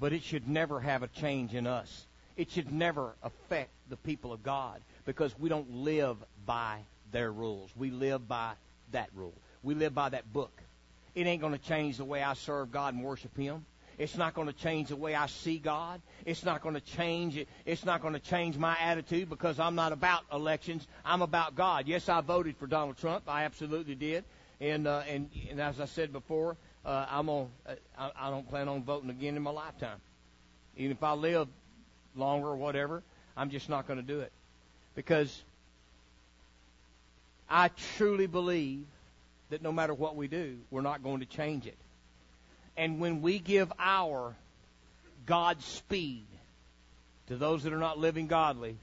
but it should never have a change in us. It should never affect the people of God because we don't live by their rules. We live by that rule. We live by that book. It ain't going to change the way I serve God and worship Him. It's not going to change the way I see God. It's not going to change it. It's not going to change my attitude because I'm not about elections. I'm about God. Yes, I voted for Donald Trump. I absolutely did. And uh, and and as I said before, uh, I'm on. Uh, I, I don't plan on voting again in my lifetime. Even if I live longer or whatever, I'm just not going to do it because I truly believe that no matter what we do, we're not going to change it. And when we give our God's speed to those that are not living godly,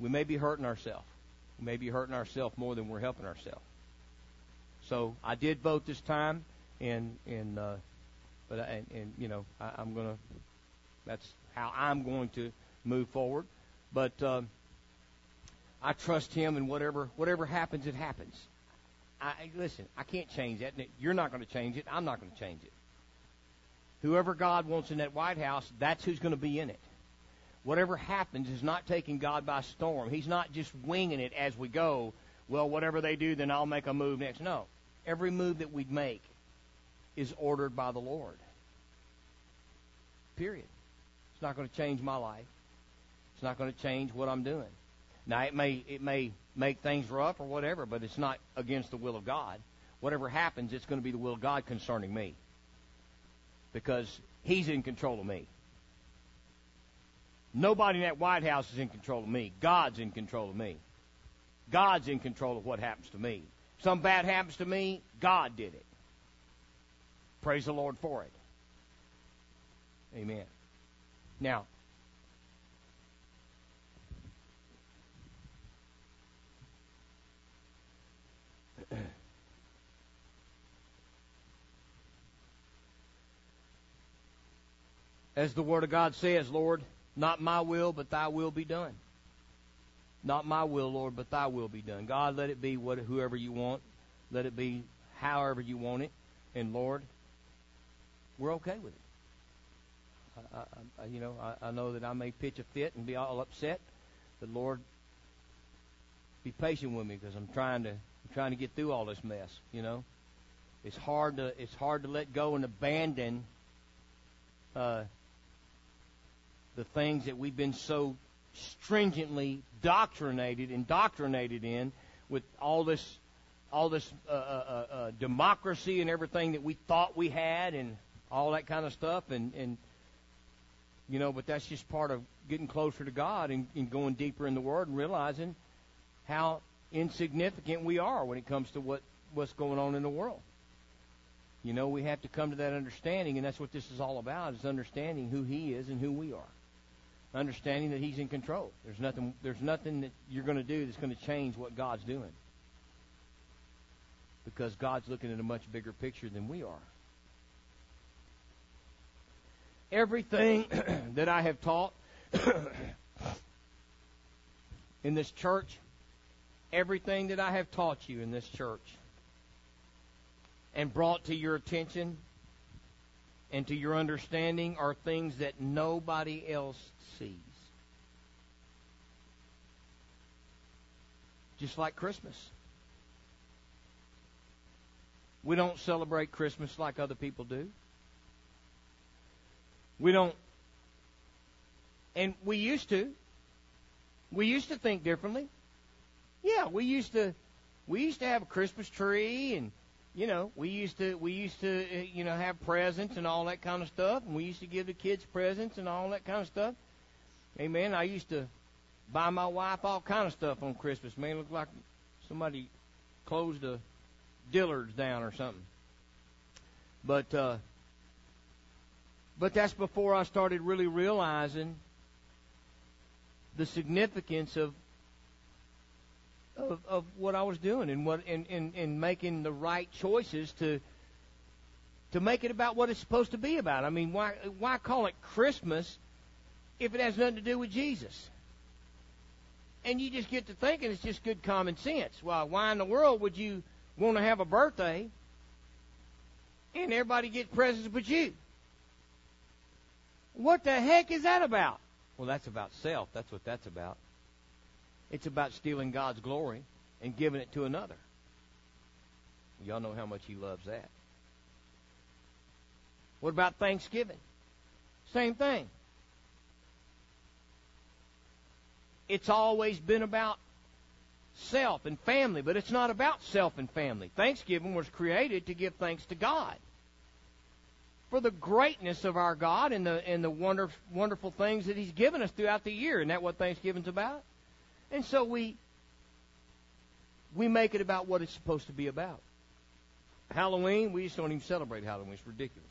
we may be hurting ourselves. We may be hurting ourselves more than we're helping ourselves. So I did vote this time, and and uh, but I, and, and you know I, I'm gonna. That's how I'm going to move forward. But uh, I trust Him, and whatever whatever happens, it happens. I listen. I can't change that. You're not going to change it. I'm not going to change it. Whoever God wants in that White House, that's who's going to be in it. Whatever happens is not taking God by storm. He's not just winging it as we go. Well, whatever they do, then I'll make a move next. No. Every move that we make is ordered by the Lord. Period. It's not going to change my life. It's not going to change what I'm doing. Now it may it may make things rough or whatever, but it's not against the will of God. Whatever happens, it's going to be the will of God concerning me. Because He's in control of me. Nobody in that White House is in control of me. God's in control of me. God's in control of what happens to me. some bad happens to me, God did it. Praise the Lord for it. Amen. Now, as the Word of God says, Lord, not my will, but thy will be done. Not my will, Lord, but thy will be done. God, let it be what whoever you want. Let it be however you want it. And Lord, we're okay with it. I, I, you know, I, I know that I may pitch a fit and be all upset, but Lord, be patient with me because I'm trying to I'm trying to get through all this mess. You know, it's hard to it's hard to let go and abandon uh, the things that we've been so stringently doctrinated, indoctrinated in, with all this, all this uh, uh, uh, uh, democracy and everything that we thought we had, and all that kind of stuff, and and you know, but that's just part of getting closer to God and, and going deeper in the Word and realizing how insignificant we are when it comes to what what's going on in the world. You know, we have to come to that understanding, and that's what this is all about: is understanding who He is and who we are understanding that He's in control. There's nothing, there's nothing that you're going to do that's going to change what God's doing. Because God's looking at a much bigger picture than we are. Everything that I have taught in this church, everything that I have taught you in this church and brought to your attention and to your understanding are things that nobody else sees. Just like Christmas. We don't celebrate Christmas like other people do. We don't. And we used to. We used to think differently. Yeah, we used to. We used to have a Christmas tree and you know, we used to we used to uh, you know have presents and all that kind of stuff, and we used to give the kids presents and all that kind of stuff. Amen. I used to buy my wife all kind of stuff on Christmas. Man, it looked like somebody closed a Dillard's down or something. But uh, but that's before I started really realizing the significance of of, of what I was doing and what and, and, and making the right choices to to make it about what it's supposed to be about. I mean, why why call it Christmas if it has nothing to do with Jesus? And you just get to thinking it's just good common sense. Well, why in the world would you want to have a birthday and everybody get presents but you? What the heck is that about? Well, that's about self. That's what that's about. It's about stealing God's glory and giving it to another. Y'all know how much He loves that. What about Thanksgiving? Same thing. It's always been about self and family, but it's not about self and family. Thanksgiving was created to give thanks to God for the greatness of our God and the and the wonder, wonderful things that He's given us throughout the year. Isn't that what Thanksgiving's about? And so we we make it about what it's supposed to be about. Halloween, we just don't even celebrate Halloween. It's ridiculous.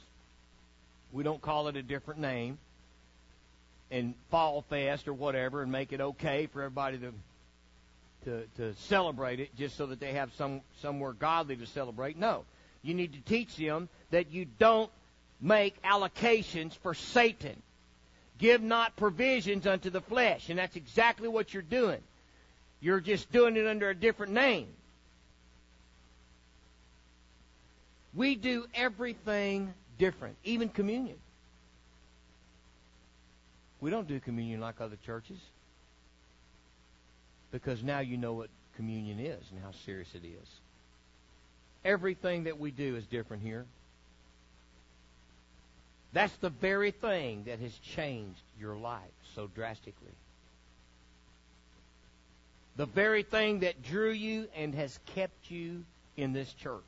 We don't call it a different name. And Fall Fest or whatever and make it okay for everybody to to, to celebrate it just so that they have some somewhere godly to celebrate. No. You need to teach them that you don't make allocations for Satan. Give not provisions unto the flesh. And that's exactly what you're doing. You're just doing it under a different name. We do everything different, even communion. We don't do communion like other churches because now you know what communion is and how serious it is. Everything that we do is different here. That's the very thing that has changed your life so drastically. The very thing that drew you and has kept you in this church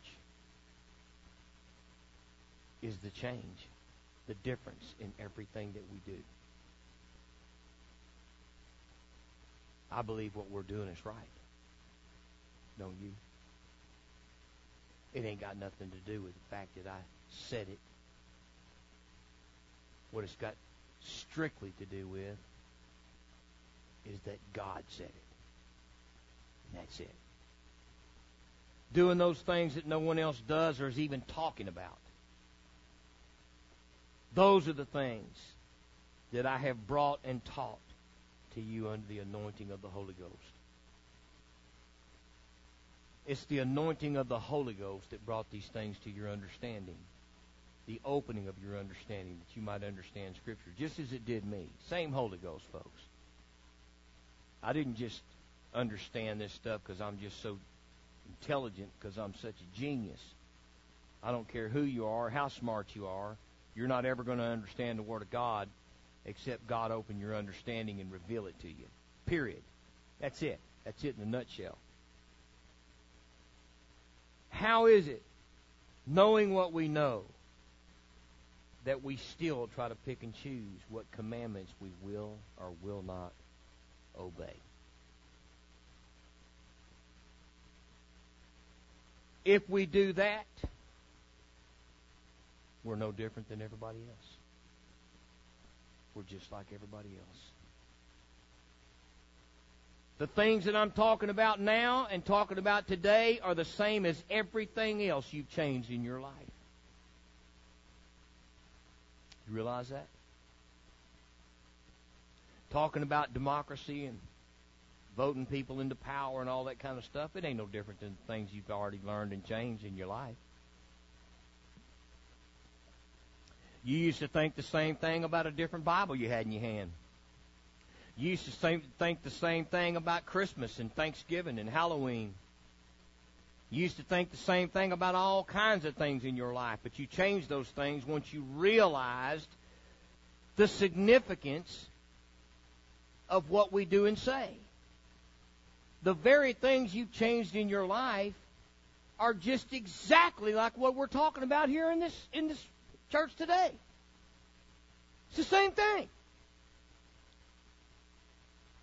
is the change, the difference in everything that we do. I believe what we're doing is right. Don't you? It ain't got nothing to do with the fact that I said it. What it's got strictly to do with is that God said it. That's it. Doing those things that no one else does or is even talking about. Those are the things that I have brought and taught to you under the anointing of the Holy Ghost. It's the anointing of the Holy Ghost that brought these things to your understanding. The opening of your understanding that you might understand Scripture, just as it did me. Same Holy Ghost, folks. I didn't just understand this stuff because I'm just so intelligent, because I'm such a genius. I don't care who you are, how smart you are. You're not ever going to understand the Word of God except God open your understanding and reveal it to you. Period. That's it. That's it in a nutshell. How is it, knowing what we know, that we still try to pick and choose what commandments we will or will not obey? If we do that, we're no different than everybody else. We're just like everybody else. The things that I'm talking about now and talking about today are the same as everything else you've changed in your life. You realize that? Talking about democracy and voting people into power and all that kind of stuff, it ain't no different than things you've already learned and changed in your life. You used to think the same thing about a different Bible you had in your hand. You used to think the same thing about Christmas and Thanksgiving and Halloween. You used to think the same thing about all kinds of things in your life, but you changed those things once you realized the significance of what we do and say. The very things you've changed in your life are just exactly like what we're talking about here in this in this church today. It's the same thing.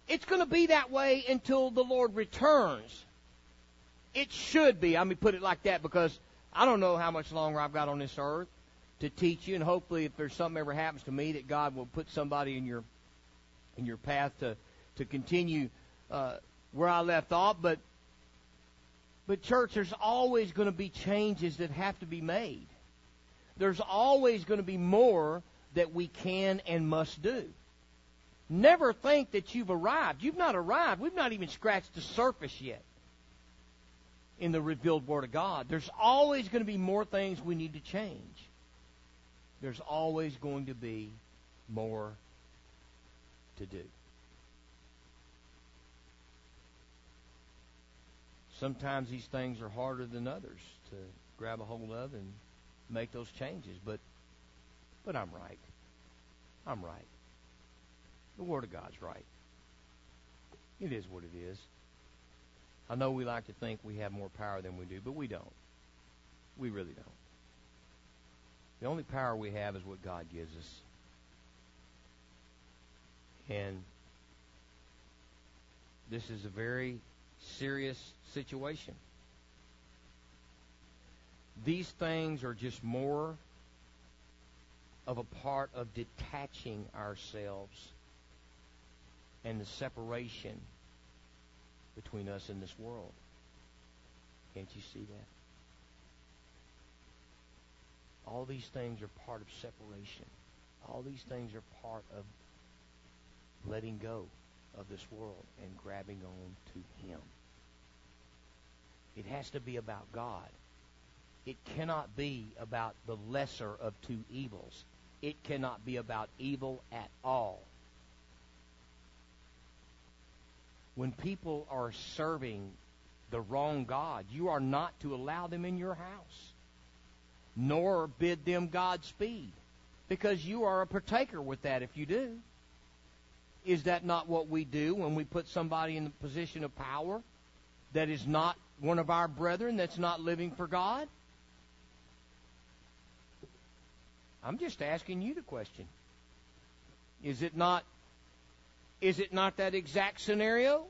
It's going to be that way until the Lord returns. It should be. I mean, put it like that because I don't know how much longer I've got on this earth to teach you, and hopefully, if there's something ever happens to me, that God will put somebody in your in your path to to continue uh, where I left off. But but church, there's always going to be changes that have to be made. There's always going to be more that we can and must do. Never think that you've arrived. You've not arrived. We've not even scratched the surface yet in the revealed Word of God. There's always going to be more things we need to change. There's always going to be more to do. Sometimes these things are harder than others to grab a hold of and make those changes, but but I'm right. I'm right. The Word of God's right. It is what it is. I know we like to think we have more power than we do, but we don't. We really don't. The only power we have is what God gives us. And this is a very serious situation. These things are just more of a part of detaching ourselves and the separation between us and this world. Can't you see that? All these things are part of separation. All these things are part of letting go of this world and grabbing on to Him. It has to be about God. It cannot be about the lesser of two evils it cannot be about evil at all. When people are serving the wrong God, you are not to allow them in your house, nor bid them Godspeed, because you are a partaker with that if you do. Is that not what we do when we put somebody in the position of power that is not one of our brethren, that's not living for God? I'm just asking you the question. Is it not is it not that exact scenario?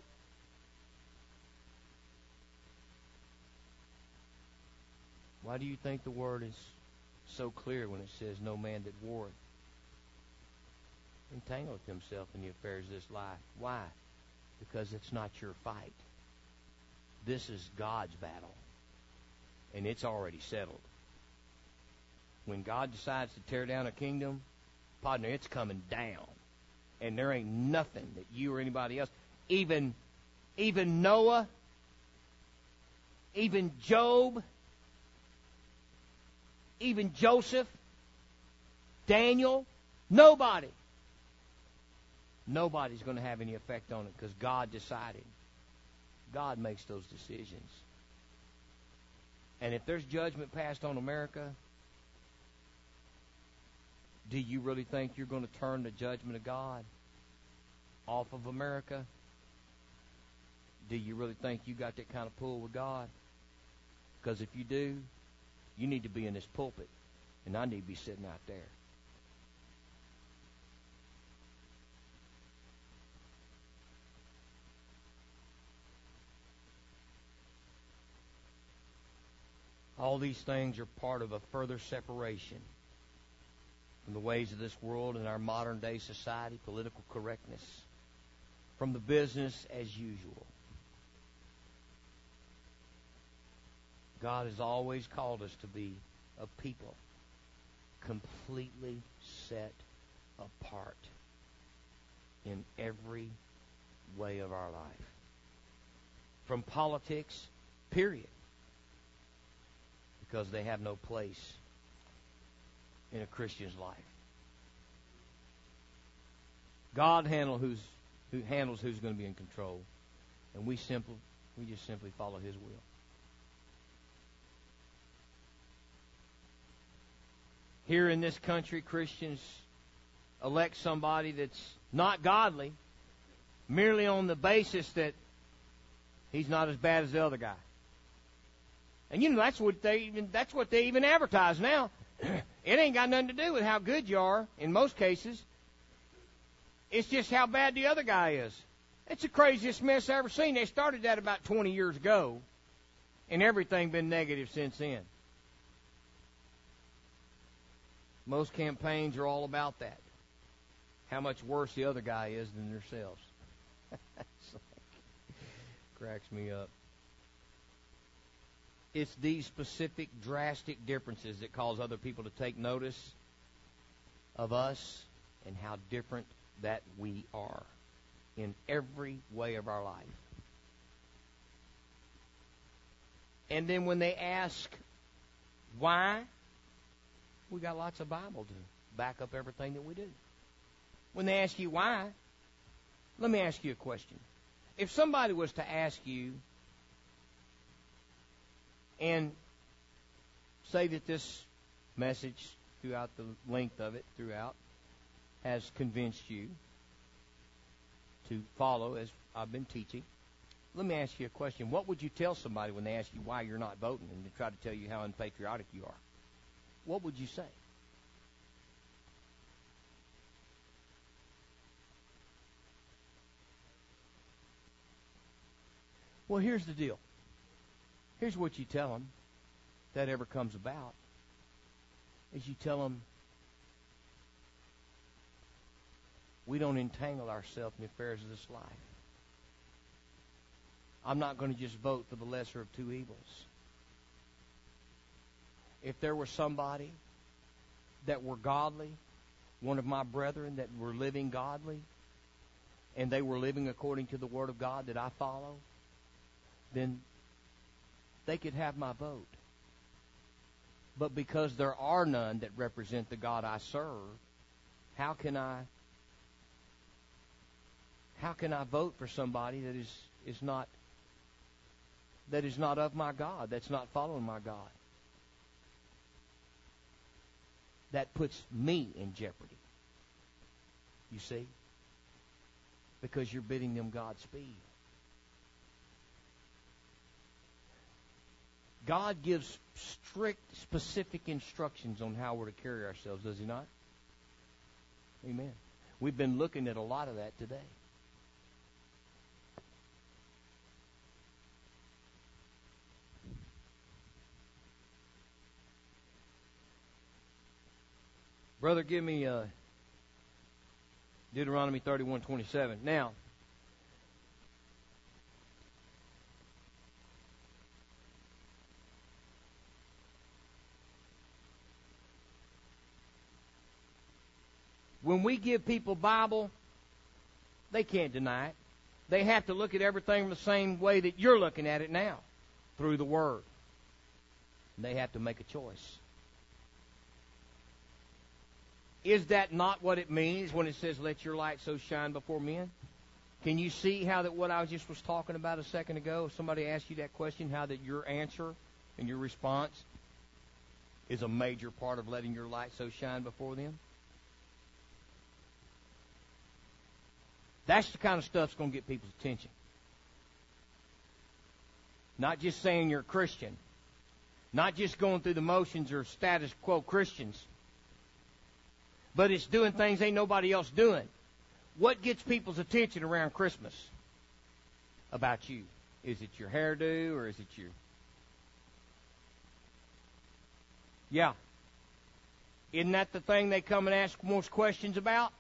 Why do you think the word is so clear when it says, No man that warreth entangleth himself in the affairs of this life? Why? Because it's not your fight. This is God's battle. And it's already settled. When God decides to tear down a kingdom, partner, it's coming down. And there ain't nothing that you or anybody else, even even Noah, even Job, even Joseph, Daniel, nobody. Nobody's going to have any effect on it because God decided. God makes those decisions. And if there's judgment passed on America, do you really think you're going to turn the judgment of God off of America? Do you really think you got that kind of pull with God? Because if you do, you need to be in this pulpit, and I need to be sitting out there. All these things are part of a further separation from the ways of this world and our modern day society, political correctness, from the business as usual. God has always called us to be a people completely set apart in every way of our life. From politics, period. Because they have no place in a Christian's life. God handle who's, who handles who's going to be in control, and we simply we just simply follow His will. Here in this country, Christians elect somebody that's not godly merely on the basis that he's not as bad as the other guy. And you know that's what they even that's what they even advertise now. it ain't got nothing to do with how good you are in most cases. It's just how bad the other guy is. It's the craziest mess I ever seen. They started that about 20 years ago, and everything been negative since then. Most campaigns are all about that. How much worse the other guy is than themselves. cracks me up. It's these specific, drastic differences that cause other people to take notice of us and how different that we are in every way of our life. And then when they ask why, we got lots of Bible to back up everything that we do. When they ask you why, let me ask you a question. If somebody was to ask you and say that this message throughout the length of it, throughout, has convinced you to follow as I've been teaching. Let me ask you a question. What would you tell somebody when they ask you why you're not voting and they try to tell you how unpatriotic you are? What would you say? Well, here's the deal. Here's what you tell them that ever comes about is you tell them we don't entangle ourselves in the affairs of this life. I'm not going to just vote for the lesser of two evils. If there were somebody that were godly, one of my brethren that were living godly, and they were living according to the Word of God that I follow, then they could have my vote. But because there are none that represent the God I serve, how can I how can I vote for somebody that is, is not that is not of my God, that's not following my God? That puts me in jeopardy. You see? Because you're bidding them Godspeed. God gives strict, specific instructions on how we're to carry ourselves, does He not? Amen. We've been looking at a lot of that today. Brother, give me uh, Deuteronomy 31:27. Now, when we give people Bible, they can't deny it. They have to look at everything the same way that you're looking at it now, through the Word. And they have to make a choice. Is that not what it means when it says, "Let your light so shine before men"? Can you see how that what I just was talking about a second ago? If somebody asked you that question, how that your answer and your response is a major part of letting your light so shine before them? That's the kind of stuff that's going to get people's attention. Not just saying you're a Christian. Not just going through the motions or status quo Christians. But it's doing things ain't nobody else doing. What gets people's attention around Christmas about you? Is it your hairdo or is it your. Yeah. Isn't that the thing they come and ask most questions about?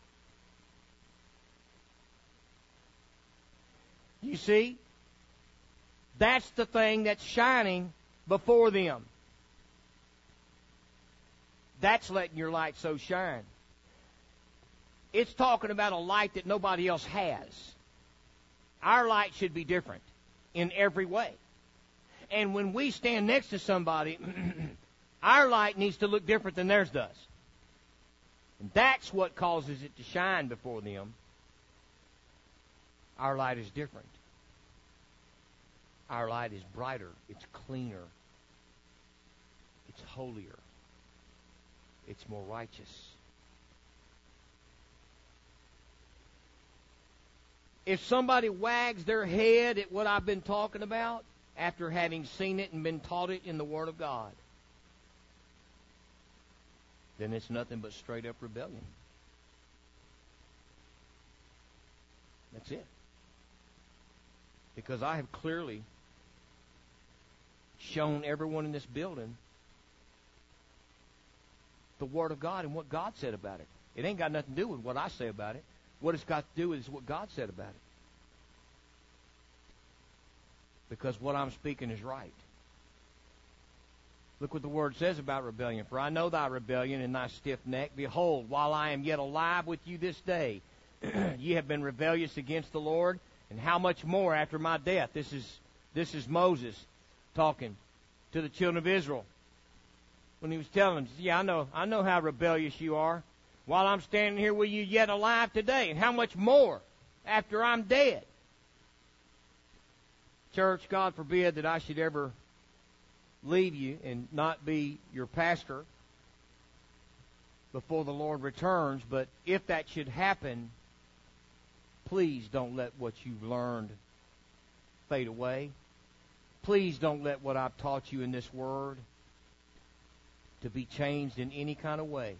You see? That's the thing that's shining before them. That's letting your light so shine. It's talking about a light that nobody else has. Our light should be different in every way. And when we stand next to somebody, our light needs to look different than theirs does. And that's what causes it to shine before them our light is different. Our light is brighter, it's cleaner, it's holier, it's more righteous. If somebody wags their head at what I've been talking about after having seen it and been taught it in the Word of God, then it's nothing but straight up rebellion. That's it because I have clearly shown everyone in this building the Word of God and what God said about it. It ain't got nothing to do with what I say about it. What it's got to do is what God said about it. Because what I'm speaking is right. Look what the word says about rebellion. For I know thy rebellion and thy stiff neck. Behold, while I am yet alive with you this day, ye have been rebellious against the Lord, and how much more after my death? This is this is Moses talking to the children of Israel when he was telling them, "Yeah, I know, I know how rebellious you are. While I'm standing here with you yet alive today, and how much more after I'm dead." Church, God forbid that I should ever leave you and not be your pastor before the Lord returns, but if that should happen, Please don't let what you've learned fade away. Please don't let what I've taught you in this word to be changed in any kind of way.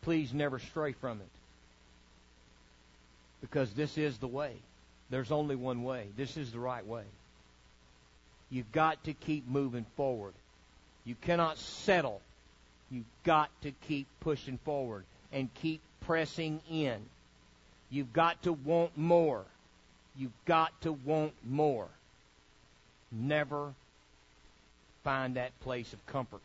Please never stray from it. Because this is the way. There's only one way. This is the right way. You've got to keep moving forward. You cannot settle. You've got to keep pushing forward and keep pressing in. You've got to want more. You've got to want more. Never find that place of comfort.